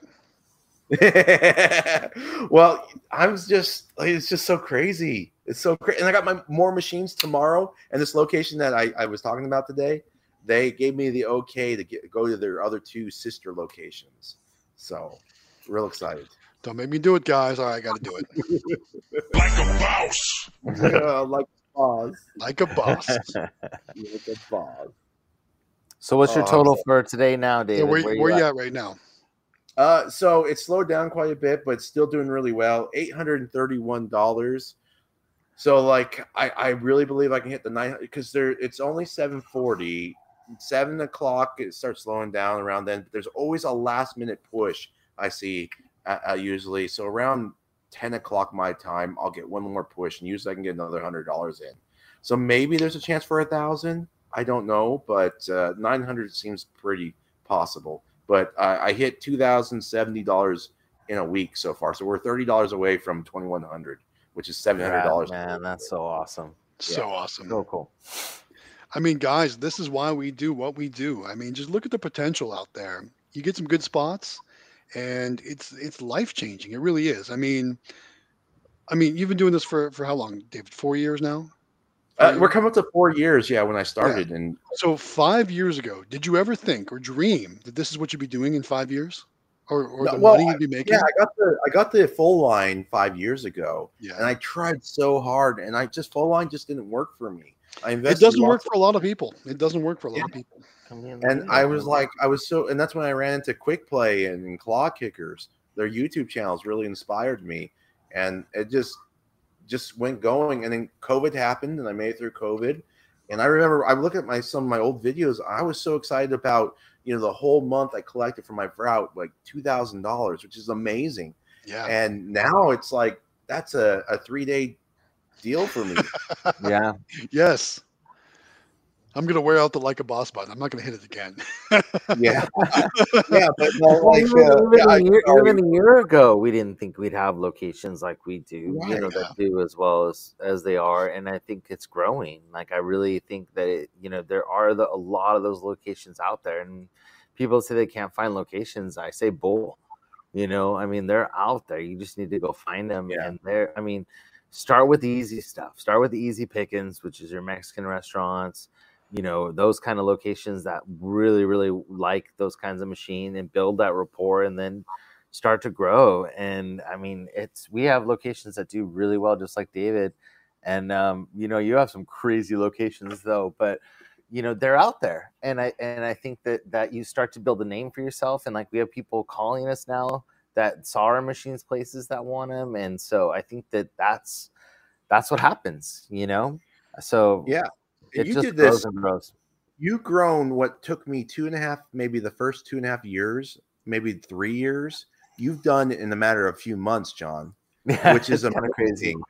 well, I was just like, it's just so crazy. It's so crazy, and I got my more machines tomorrow. And this location that I, I was talking about today, they gave me the okay to get go to their other two sister locations. So, real excited. Don't make me do it, guys. All right, I got to do it like a boss. Uh, like boss, like a boss. like a boss. So what's your Oh, total for today now, yeah, David? where, Where where you you at? at right now? Uh, so it slowed down quite a bit, but still doing really well. Eight hundred and thirty-one dollars. So like, I I really believe I can hit the nine because there it's only seven forty. Seven o'clock it starts slowing down around then. But there's always a last minute push I see uh, uh, usually. So around ten o'clock my time, I'll get one more push, and usually I can get another hundred dollars in. So maybe there's a chance for a thousand. I don't know, but uh, nine hundred seems pretty possible but uh, I hit two thousand seventy dollars in a week so far. So we're thirty dollars away from twenty one hundred, which is seven hundred dollars. Man, that's so awesome. So awesome. So cool. I mean, guys, this is why we do what we do. I mean, just look at the potential out there. You get some good spots, and it's it's life changing. It really is. I mean, I mean, you've been doing this for for how long, David? Four years now. Uh, we're coming up to four years, yeah, when I started, and So five years ago, did you ever think or dream that this is what you'd be doing in five years, or or No, the well, money you'd be making? yeah, I got the I got the full line five years ago, Yeah. and I tried so hard, and I just full line just didn't work for me. I it doesn't work for a lot of people. It doesn't work for a lot of people. and I was like, I was so, and that's when I ran into Quick Play and Claw Kickers. Their YouTube channels really inspired me, and it just just went going. And then COVID happened, and I made it through COVID. And I remember I look at my some of my old videos. I was so excited about you know the whole month I collected for my route like two thousand dollars, which is amazing. Yeah. And now it's like that's a, a three day deal for me. yeah. Yes. I'm gonna wear out the like a boss button. I'm not gonna hit it again. yeah, yeah, but no, Well, even, uh, even yeah, year, I- even a year ago, we didn't think we'd have locations like we do, you Right. know, that do as well as as they are, and I think it's growing. Like I really think that it, you know there are the, a lot of those locations out there, and people say they can't find locations. I say bull. You know, I mean they're out there. You just need to go find them, Yeah. and they're. I mean, start with the easy stuff. Start with the easy pickings, which is your Mexican restaurants you know those kind of locations that really really like those kinds of machine and build that rapport and then start to grow and i mean it's we have locations that do really well just like david and um, you know you have some crazy locations though but you know they're out there and i and i think that that you start to build a name for yourself and like we have people calling us now that saw our machines places that want them and so i think that that's that's what happens you know so yeah. It you did this. You've grown what took me two and a half, maybe the first two and a half years, maybe three years. You've done in a matter of a few months, John, Yeah, which is kinda crazy. amazing.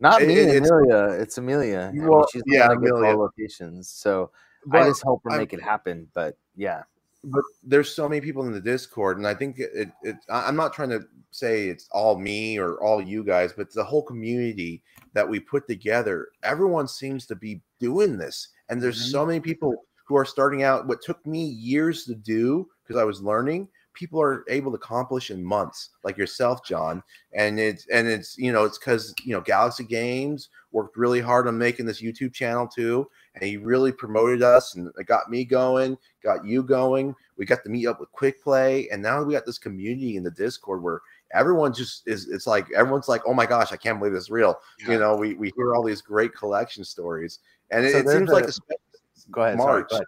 Not me, it- it's- Emelia. It's Emelia. I mean, Well, she's yeah, Emelia. Emelia. locations. So I But just help her make it happen. But yeah, but there's so many people in the discord and i think it, it, i'm not trying to say it's all me or all you guys but the whole community that we put together everyone seems to be doing this and there's Mhm. so many people who are starting out what took me years to do because i was learning people are able to accomplish in months like yourself john and it's and it's you know it's because you know galaxy games worked really hard on making this youtube channel too and he really promoted us and it got me going got you going we got to meet up with quick play and now we got this community in the discord where everyone just is it's like everyone's like oh my gosh i can't believe this is real Yeah. you know we, we hear all these great collection stories and it, So it there's seems like a- especially go ahead. sorry, go ahead.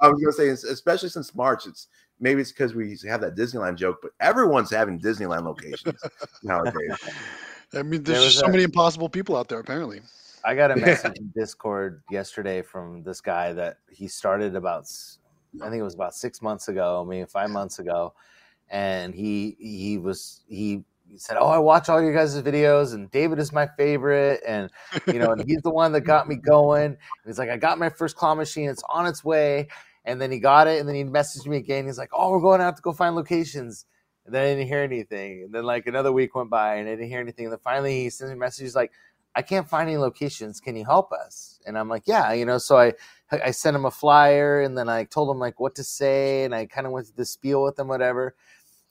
i was gonna say especially since march it's maybe it's because we have that disneyland joke but everyone's having disneyland locations nowadays I mean, There there's just so a- many impossible people out there. Apparently. I got a message in Discord yesterday from this guy that he started about, I think it was about six months ago, I mean five months ago, and he he was he said, "Oh, I watch all your guys' videos, and David is my favorite, and you know, and he's the one that got me going." And he's like, "I got my first claw machine; it's on its way." And then he got it, and then he messaged me again. He's like, "Oh, we're going to have to go find locations." And then I didn't hear anything. And then like another week went by, and I didn't hear anything. And then finally, he sends me a message. He's like, I can't find any locations. Can you help us? And I'm like, yeah, you know. So I I sent him a flyer, and then I told him like what to say, and I kind of went through the spiel with him, whatever.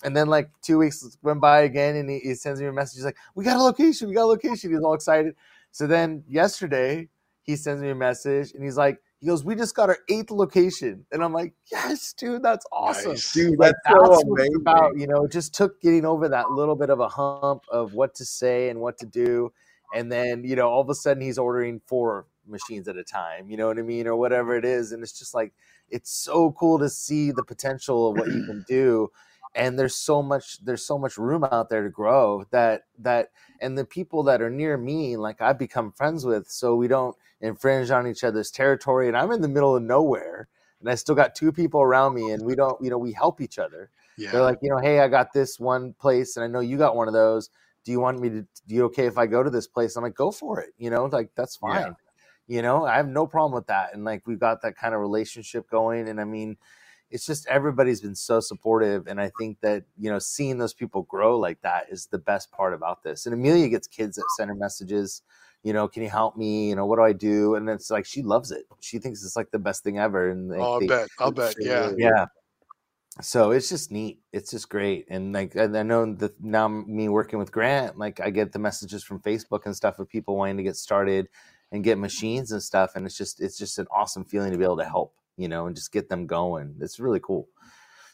And then like two weeks went by again, and he, he sends me a message. He's like, we got a location, we got a location. He's all excited. So then yesterday he sends me a message, and he's like, he goes, we just got our eighth location, and I'm like, yes, dude, that's awesome. Nice. dude Like, that's so that's what it's about. You know, it just took getting over that little bit of a hump of what to say and what to do. And then, you know, all of a sudden he's ordering four machines at a time, you know what I mean? Or whatever it is. And it's just like, it's so cool to see the potential of what you can do. And there's so much, there's so much room out there to grow that, that, and the people that are near me, like I've become friends with, so we don't infringe on each other's territory. And I'm in the middle of nowhere and I still got two people around me and we don't, you know, we help each other. Yeah. They're like, you know, hey, I got this one place and I know you got one of those. Do you want me to, do you okay if I go to this place? I'm like, go for it. You know, like that's Yeah. fine. You know, I have no problem with that. And like, we've got that kind of relationship going. And I mean, it's just everybody's been so supportive. And I think that, you know, seeing those people grow like that is the best part about this. And Emelia gets kids that send her messages you know, can you help me? You know, what do I do? And it's like she loves it. She thinks it's like the best thing ever. And like, Oh, I'll they- bet. I'll bet. Yeah. yeah. So it's just neat. It's just great. And like I know that now me working with Grant, like I get the messages from Facebook and stuff of people wanting to get started and get machines and stuff. And it's just it's just an awesome feeling to be able to help, you know, and just get them going. It's really cool.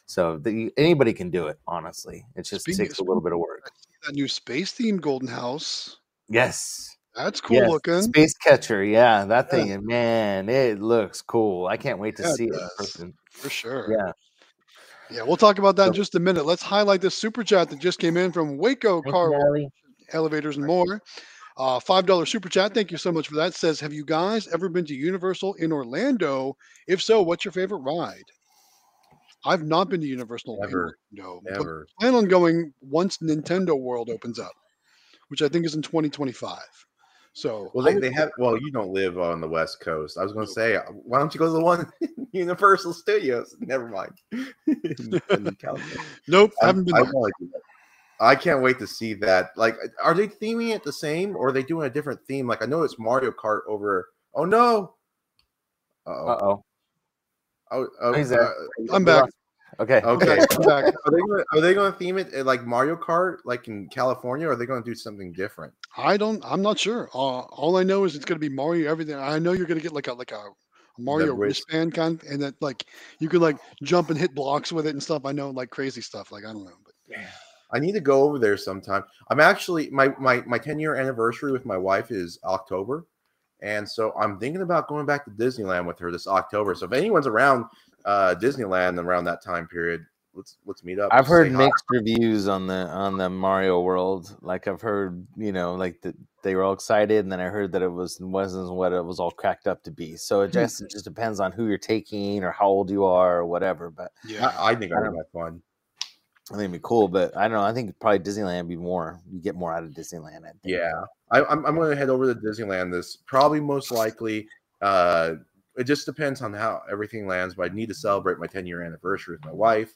So the, anybody can do it, honestly. It just Speaking- takes a little bit of work. That new space themed Golden House. Yes. That's cool Yes, looking. Space catcher, yeah, that Yeah. thing, man, it looks cool. I can't wait to Yeah, see it in person. For sure. Yeah, Yeah, we'll talk about that in just a minute. Let's highlight this super chat that just came in from Waco Car Elevators and more. Uh, Five dollar super chat. Thank you so much for that. Says, have you guys ever been to Universal in Orlando? If so, what's your favorite ride? I've not been to Universal. Orlando, but Never. plan on going once Nintendo World opens up, which I think is in 2025. So Well, they, would- they have. Well, you don't live on the West Coast. I was going to say, uh, why don't you go to the one Universal Studios? Never mind. In- in nope, I, haven't been. I there. wanna do that. I can't wait to see that. Like, are they theming it the same, or are they doing a different theme? Like, I know it's Mario Kart over. Oh no! Uh-oh. Uh oh. Oh, oh, He's there. uh, I'm back. Okay. Okay. Are they gonna, are they going to theme it uh, like Mario Kart, like in California, or are they going to do something different? I don't. I'm not sure. Uh, all I know is it's going to be Mario. Everything. I know you're going to get like a like a, a Mario wrist- wristband kind, and that like you could like jump and hit blocks with it and stuff. I know like crazy stuff. Like I don't know, but yeah. I need to go over there sometime. I'm actually my my my 10 year anniversary with my wife is October, and so I'm thinking about going back to Disneyland with her this October. So if anyone's around uh, Disneyland around that time period, let's let's meet up. I've say heard hi. mixed reviews on the on the Mario World. Like I've heard, you know, like that they were all excited, and then I heard that it was wasn't what it was all cracked up to be. So it just it just depends on who you're taking or how old you are or whatever. But yeah, I, I think I I would have fun. I think it'd be cool. But I don't know. I think probably Disneyland would be more. You get more out of Disneyland. I think. Yeah, I, I'm I'm going to head over to Disneyland. This probably most likely. Uh, it just depends on how everything lands. But I need to celebrate my 10 year anniversary with my wife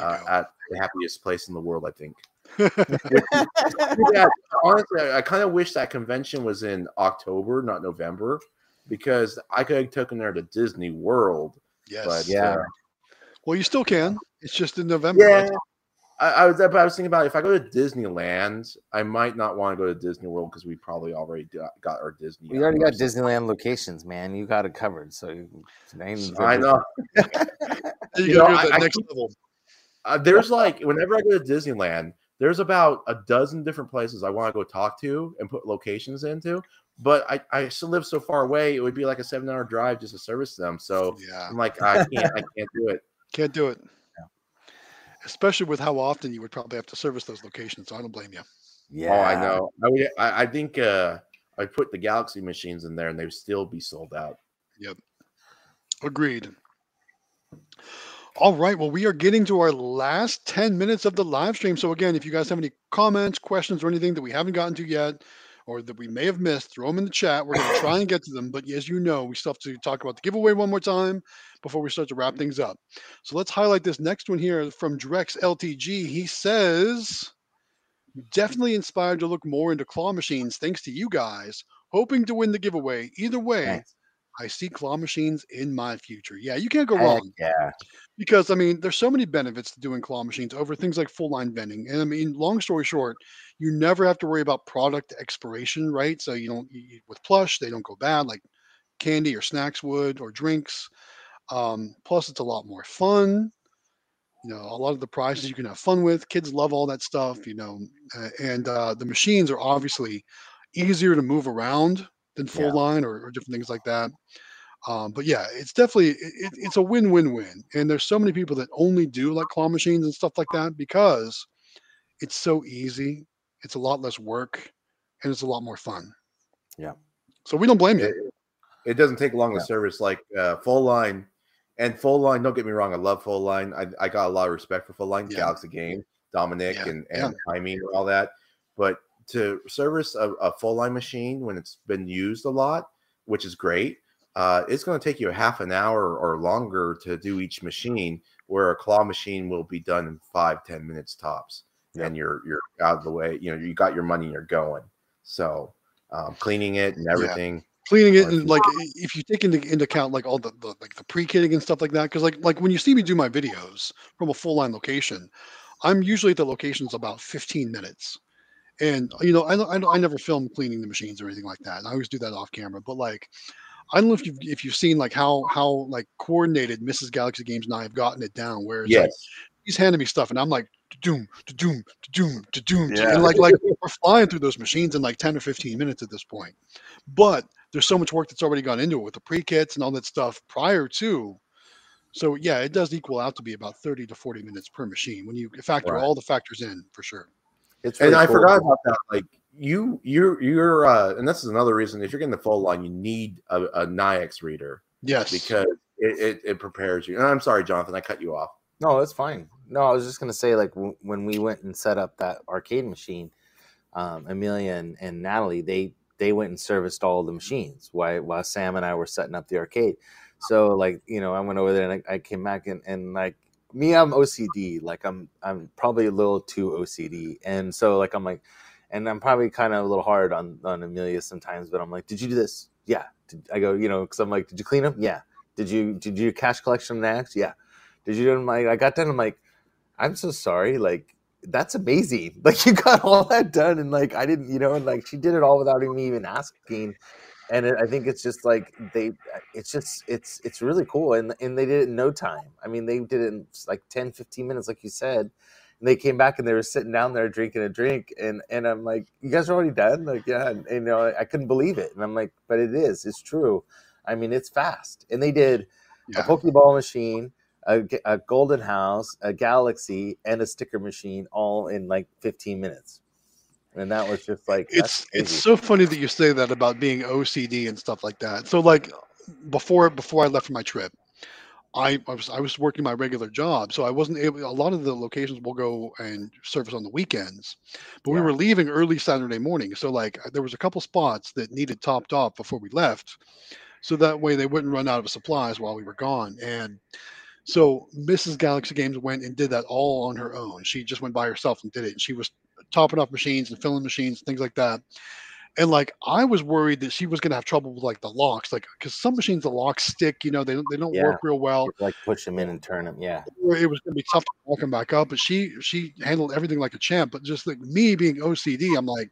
uh, at the happiest place in the world. I think. yeah, honestly, I, I kind of wish that convention was in October, not November, because I could have taken her to Disney World. yes. But Yeah. Well, you still can. It's just in November. yeah, That's- I, I was. I was thinking about if I go to Disneyland, I might not want to go to Disney World because we probably already got, got our Disney. We already got. Disneyland locations, man. You got it covered. So you, ain't I know. You You know, go to that I- I next keep- level. Uh, there's like whenever I go to Disneyland, there's about a dozen different places I want to go talk to and put locations into. But I, I still live so far away; it would be like a seven-hour drive just to service them. So Yeah, I'm like, I can't, I can't do it. can't do it. Especially with how often you would probably have to service those locations. So I don't blame you. Yeah. Oh, I know. I, would, I, I think uh, I put the Galaxy machines in there, and they would still be sold out. Yep, agreed. All right. Well, we are getting to our last 10 minutes of the live stream. So, again, if you guys have any comments, questions, or anything that we haven't gotten to yet, or that we may have missed, throw them in the chat. We're going to try and get to them. But as you know, we still have to talk about the giveaway one more time before we start to wrap things up. So, let's highlight this next one here from Drex LTG. He says, definitely inspired to look more into claw machines thanks to you guys. Hoping to win the giveaway. Either way, Thanks. I see claw machines in my future. Yeah, you can't go Heck wrong yeah. because I mean, there's so many benefits to doing claw machines over things like full line vending. And I mean, long story short, you never have to worry about product expiration, right? So you don't you, with plush, they don't go bad like candy or snacks would or drinks. Um, plus, it's a lot more fun. You know, a lot of the prizes you can have fun with. Kids love all that stuff. You know, and uh, the machines are obviously easier to move around than full Yeah. line or, or different things like that. Um, but yeah, it's definitely it, it- it's a win-win-win. And there's so many people that only do like claw machines and stuff like that because it's so easy. It's a lot less work, and it's a lot more fun. Yeah. So we don't blame you. It, it doesn't take long Yeah. to service like uh, full line and full line. Don't get me wrong, I love full line. I, I got a lot of respect for full line, Yeah. Galaxy Game, Dominic, Yeah, and yeah. and Jaime and all that. But to service a, a full line machine when it's been used a lot, which is great, uh, it's going to take you a half an hour or longer to do each machine. Where a claw machine will be done in five ten minutes tops, Yep. and you're you're out of the way. You know, you got your money, you're going. So um, cleaning it and everything. cleaning it and like if you take into, into account like all the, the like the pre-kitting and stuff like that because like like when you see me do my videos from a full line location i'm usually at the locations about 15 minutes and you know I, I, I never film cleaning the machines or anything like that i always do that off camera but like i don't know if you've if you've seen like how how like coordinated mrs galaxy games and i have gotten it down where it's like he's handing me stuff and i'm like doom doom doom doom Yeah. and like like we're flying through those machines in like 10 or 15 minutes at this point but there's so much work that's already gone into it with the pre-kits and all that stuff prior to so yeah it does equal out to be about 30 to 40 minutes per machine when you factor Right. all the factors in for sure It's and really I cool. forgot about that. Like you, you're, you're, uh, and this is another reason if you're getting the full line, you need a, a Nayax reader yes because it, it, it prepares you. And I'm sorry, Jonathan, I cut you off. No, that's fine. No, I was just gonna say like w- when we went and set up that arcade machine, um, Emelia and, and Natalie they they went and serviced all the machines while while Sam and I were setting up the arcade. So like you know I went over there and I, I came back and, and like me I'm OCD like I'm I'm probably a little too OCD and so like I'm like and I'm probably kind of a little hard on on Emelia sometimes but I'm like did you do this? Yeah. Did, I go you know because I'm like did you clean them yeah. Did you did you cash collection next yeah. Did you do them like I got done I'm like I'm so sorry like that's amazing. Like you got all that done and like I didn't you know and like she did it all without me even asking and it, I think it's just like they uh, it's just it's it's really cool and and they did it in no time. I mean they did it in like 10 15 minutes like you said and they came back and they were sitting down there drinking a drink and and I'm like you guys are already done? Like yeah and, and, you know I couldn't believe it and I'm like but it is it's true. I mean it's fast. And they did a Pokeball machine, a Golden House, a Galaxy, and a sticker machine all in like 15 minutes. And that was just like it's it's so funny that you say that about being OCD and stuff like that. So like before before I left for my trip, I, I was I was working my regular job, so I wasn't able. A lot of the locations will go and service on the weekends, but we were leaving early Saturday morning. So like there was a couple spots that needed topped off before we left, so that way they wouldn't run out of supplies while we were gone. And so Mrs. Galaxy Games went and did that all on her own. She just went by herself and did it. And she was topping off machines and filling machines, things like that. And like I was worried that she was gonna have trouble with like the locks, like because some machines the locks stick, you know, they don't they don't Yeah. work real well. You have to, like push them in and turn them. Yeah. It was gonna be tough to walk them back up, but she she handled everything like a champ. But just like me being OCD, I'm like,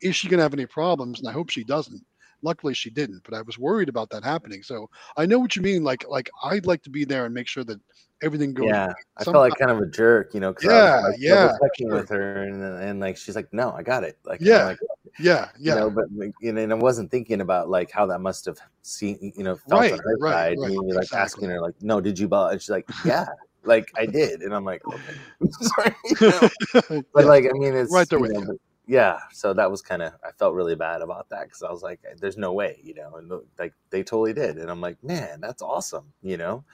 is she gonna have any problems? And I hope she doesn't. Luckily, she didn't, but I was worried about that happening. So I know what you mean. Like like I'd like to be there and make sure that everything goes. Yeah. I felt like kind of a jerk, you know, because I Yeah, was like, yeah, checking sure. with her and, uh, and like she's like, no, I got it. Like, Yeah, like, Yeah, yeah. you know, but know, and I wasn't thinking about like how that must have seen, you know, felt Right, on her right, side. right, me like exactly. asking her, like, no, did you buy? And she's like, yeah, like I did, and I'm like, okay, sorry, you know? but Yeah, like, I mean, it's right there with you. Yeah. So that was kind of, I felt really bad about that because I was like, there's no way, you know, and like they totally did, and I'm like, man, that's awesome, you know,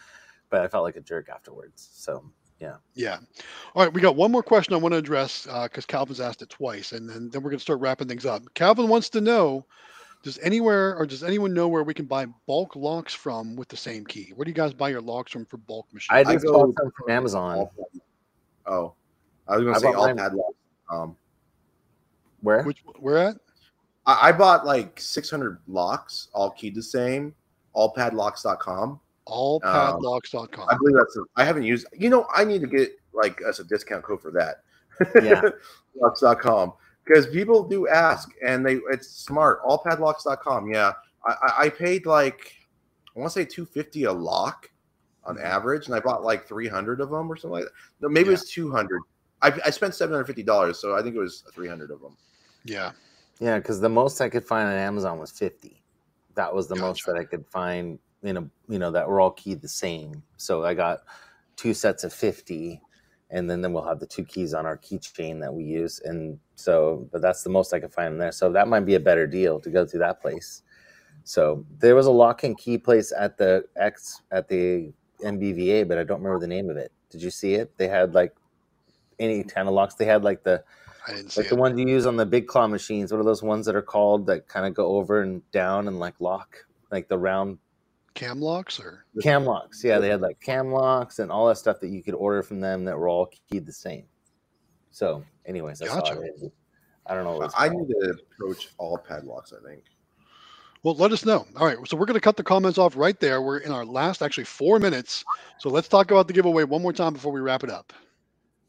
but I felt like a jerk afterwards. So Yeah. Yeah. All right, we got one more question I want to address because Calvin's asked it twice, and then, then we're going to start wrapping things up. Calvin wants to know: Does anywhere or does anyone know where we can buy bulk locks from with the same key? Where do you guys buy your locks from for bulk machines? I I go- from Amazon. Oh, I was going to say bought all padlocks. Um, Where? Which where at? I, I bought like 600 locks, all keyed the same, allpadlocks.com. Allpadlocks.com. I believe that's. A, I haven't used. You know, I need to get like as a discount code for that. Yeah. locks.com because people do ask and they it's smart. Allpadlocks.com. Yeah, I, I, I paid like I want to say 250 a lock on Mhm. average, and I bought like 300 of them or something like that. No, maybe Yeah. it was 200. I, I spent 750 dollars, so I think it was 300 of them. Yeah. Yeah, because the most I could find on Amazon was fifty. That was the most that I could find in a you know that were all keyed the same. So I got two sets of fifty, and then then we'll have the two keys on our keychain that we use. And so, but that's the most I could find in there. So that might be a better deal to go to that place. So there was a lock and key place at the X at the NBVA, but I don't remember the name of it. Did you see it? They had like any kind of locks. They had like the I didn't see like the it. ones you use on the big claw machines. What are those ones that are called that kind of go over and down and like lock, like the round Cam locks or cam locks? Yeah, they had like cam locks and all that stuff that you could order from them that were all keyed the same. So, anyways, I Gotcha. saw it. I don't know. What I need to approach all padlocks. I think. Well, let us know. All right, so we're going to cut the comments off right there. We're in our last, actually, four minutes. So let's talk about the giveaway one more time before we wrap it up.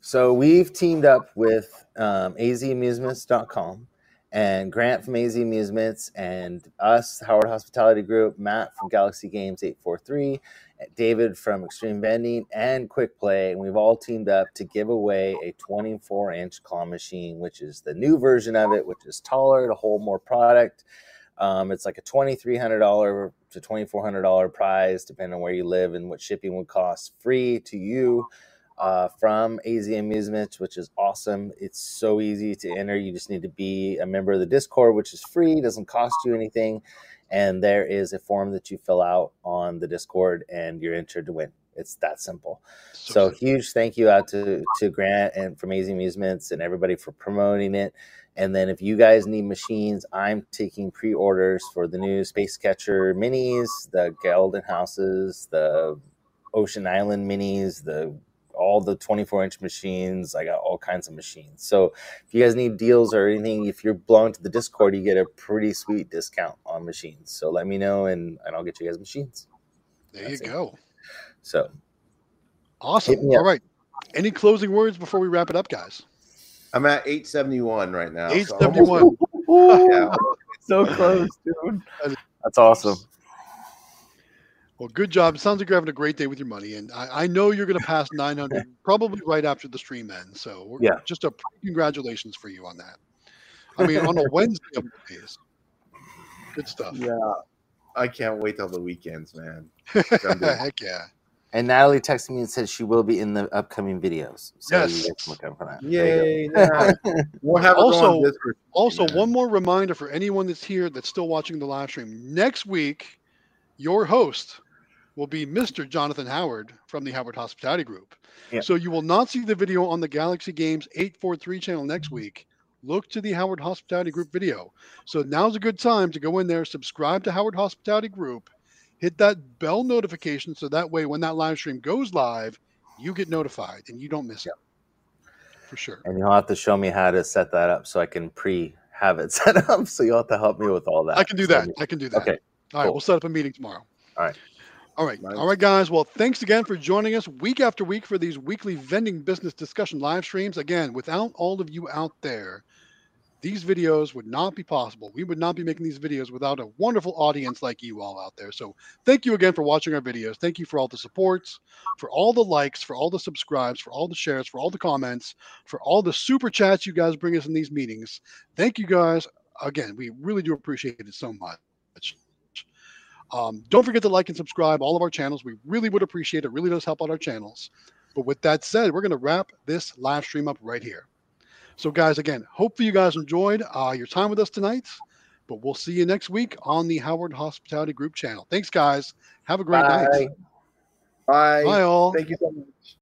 So we've teamed up with um, azamusements.com and Grant from AZ Amusements and us, Howard Hospitality Group, Matt from Galaxy Games 843, David from Xtreme Vending, and Quick Play. And we've all teamed up to give away a 24 inch claw machine, which is the new version of it, which is taller to hold more product. Um, it's like a $2,300 to $2,400 prize, depending on where you live and what shipping would cost, free to you uh, from AZ Amusements, which is awesome. It's so easy to enter. You just need to be a member of the Discord, which is free, doesn't cost you anything. And there is a form that you fill out on the Discord, and you're entered to win. It's that simple. So huge thank you out to to Grant and from AZ Amusements and everybody for promoting it. And then if you guys need machines, I'm taking pre-orders for the new Space Catcher minis, the Golden Houses, the Ocean Island minis, the all the 24 inch machines. I got all kinds of machines. So if you guys need deals or anything, if you're belong to the Discord, you get a pretty sweet discount on machines. So let me know and, and I'll get you guys machines. there you that's it. go. So Awesome. Hit me All up. right. Any closing words before we wrap it up, guys? I'm at 871 right now. 871. almost- yeah. so close, dude. That's awesome. Well, good job. It sounds like you're having a great day with your money, and I, I know you're going to pass 900 probably right after the stream ends. So, we're- Yeah. just a congratulations for you on that. I mean, on a Wednesday of the days. Good stuff. Yeah. I can't wait till the weekends, man. Heck yeah. And Natalie texted me and said she will be in the upcoming videos. So Yes. you guys can look out for that. Yay. now. We'll have Also- on Also, man. one more reminder for anyone that's here that's still watching the live stream. Next week, your host will be Mr. Jonathan Howard from the Howard Hospitality Group. Yeah. So you will not see the video on the Galaxy Games 843 channel next week. Look to the Howard Hospitality Group video. So now's a good time to go in there, subscribe to Howard Hospitality Group, hit that bell notification so that way when that live stream goes live, you get notified and you don't miss it. For sure. And you'll have to show me how to set that up so I can pre have it set up. So you'll have to help me with all that. I can do So- that. I can do that. Okay. All right, cool. we'll set up a meeting tomorrow. All right. All right. All right, guys. Well, thanks again for joining us week after week for these weekly vending business discussion live streams. Again, without all of you out there, these videos would not be possible. We would not be making these videos without a wonderful audience like you all out there. So thank you again for watching our videos. Thank you for all the supports, for all the likes, for all the subscribes, for all the shares, for all the comments, for all the super chats you guys bring us in these meetings. Thank you guys. Again, we really do appreciate it so much. Um, don't forget to like and subscribe all of our channels. We really would appreciate it. It really does help out our channels. But with that said, we're going to wrap this live stream up right here. So, guys, again, hopefully you guys enjoyed uh, your time with us tonight. But we'll see you next week on the Howard Hospitality Group channel. Thanks, guys. Have a great Bye. night. Bye. Bye, all. Thank you so much.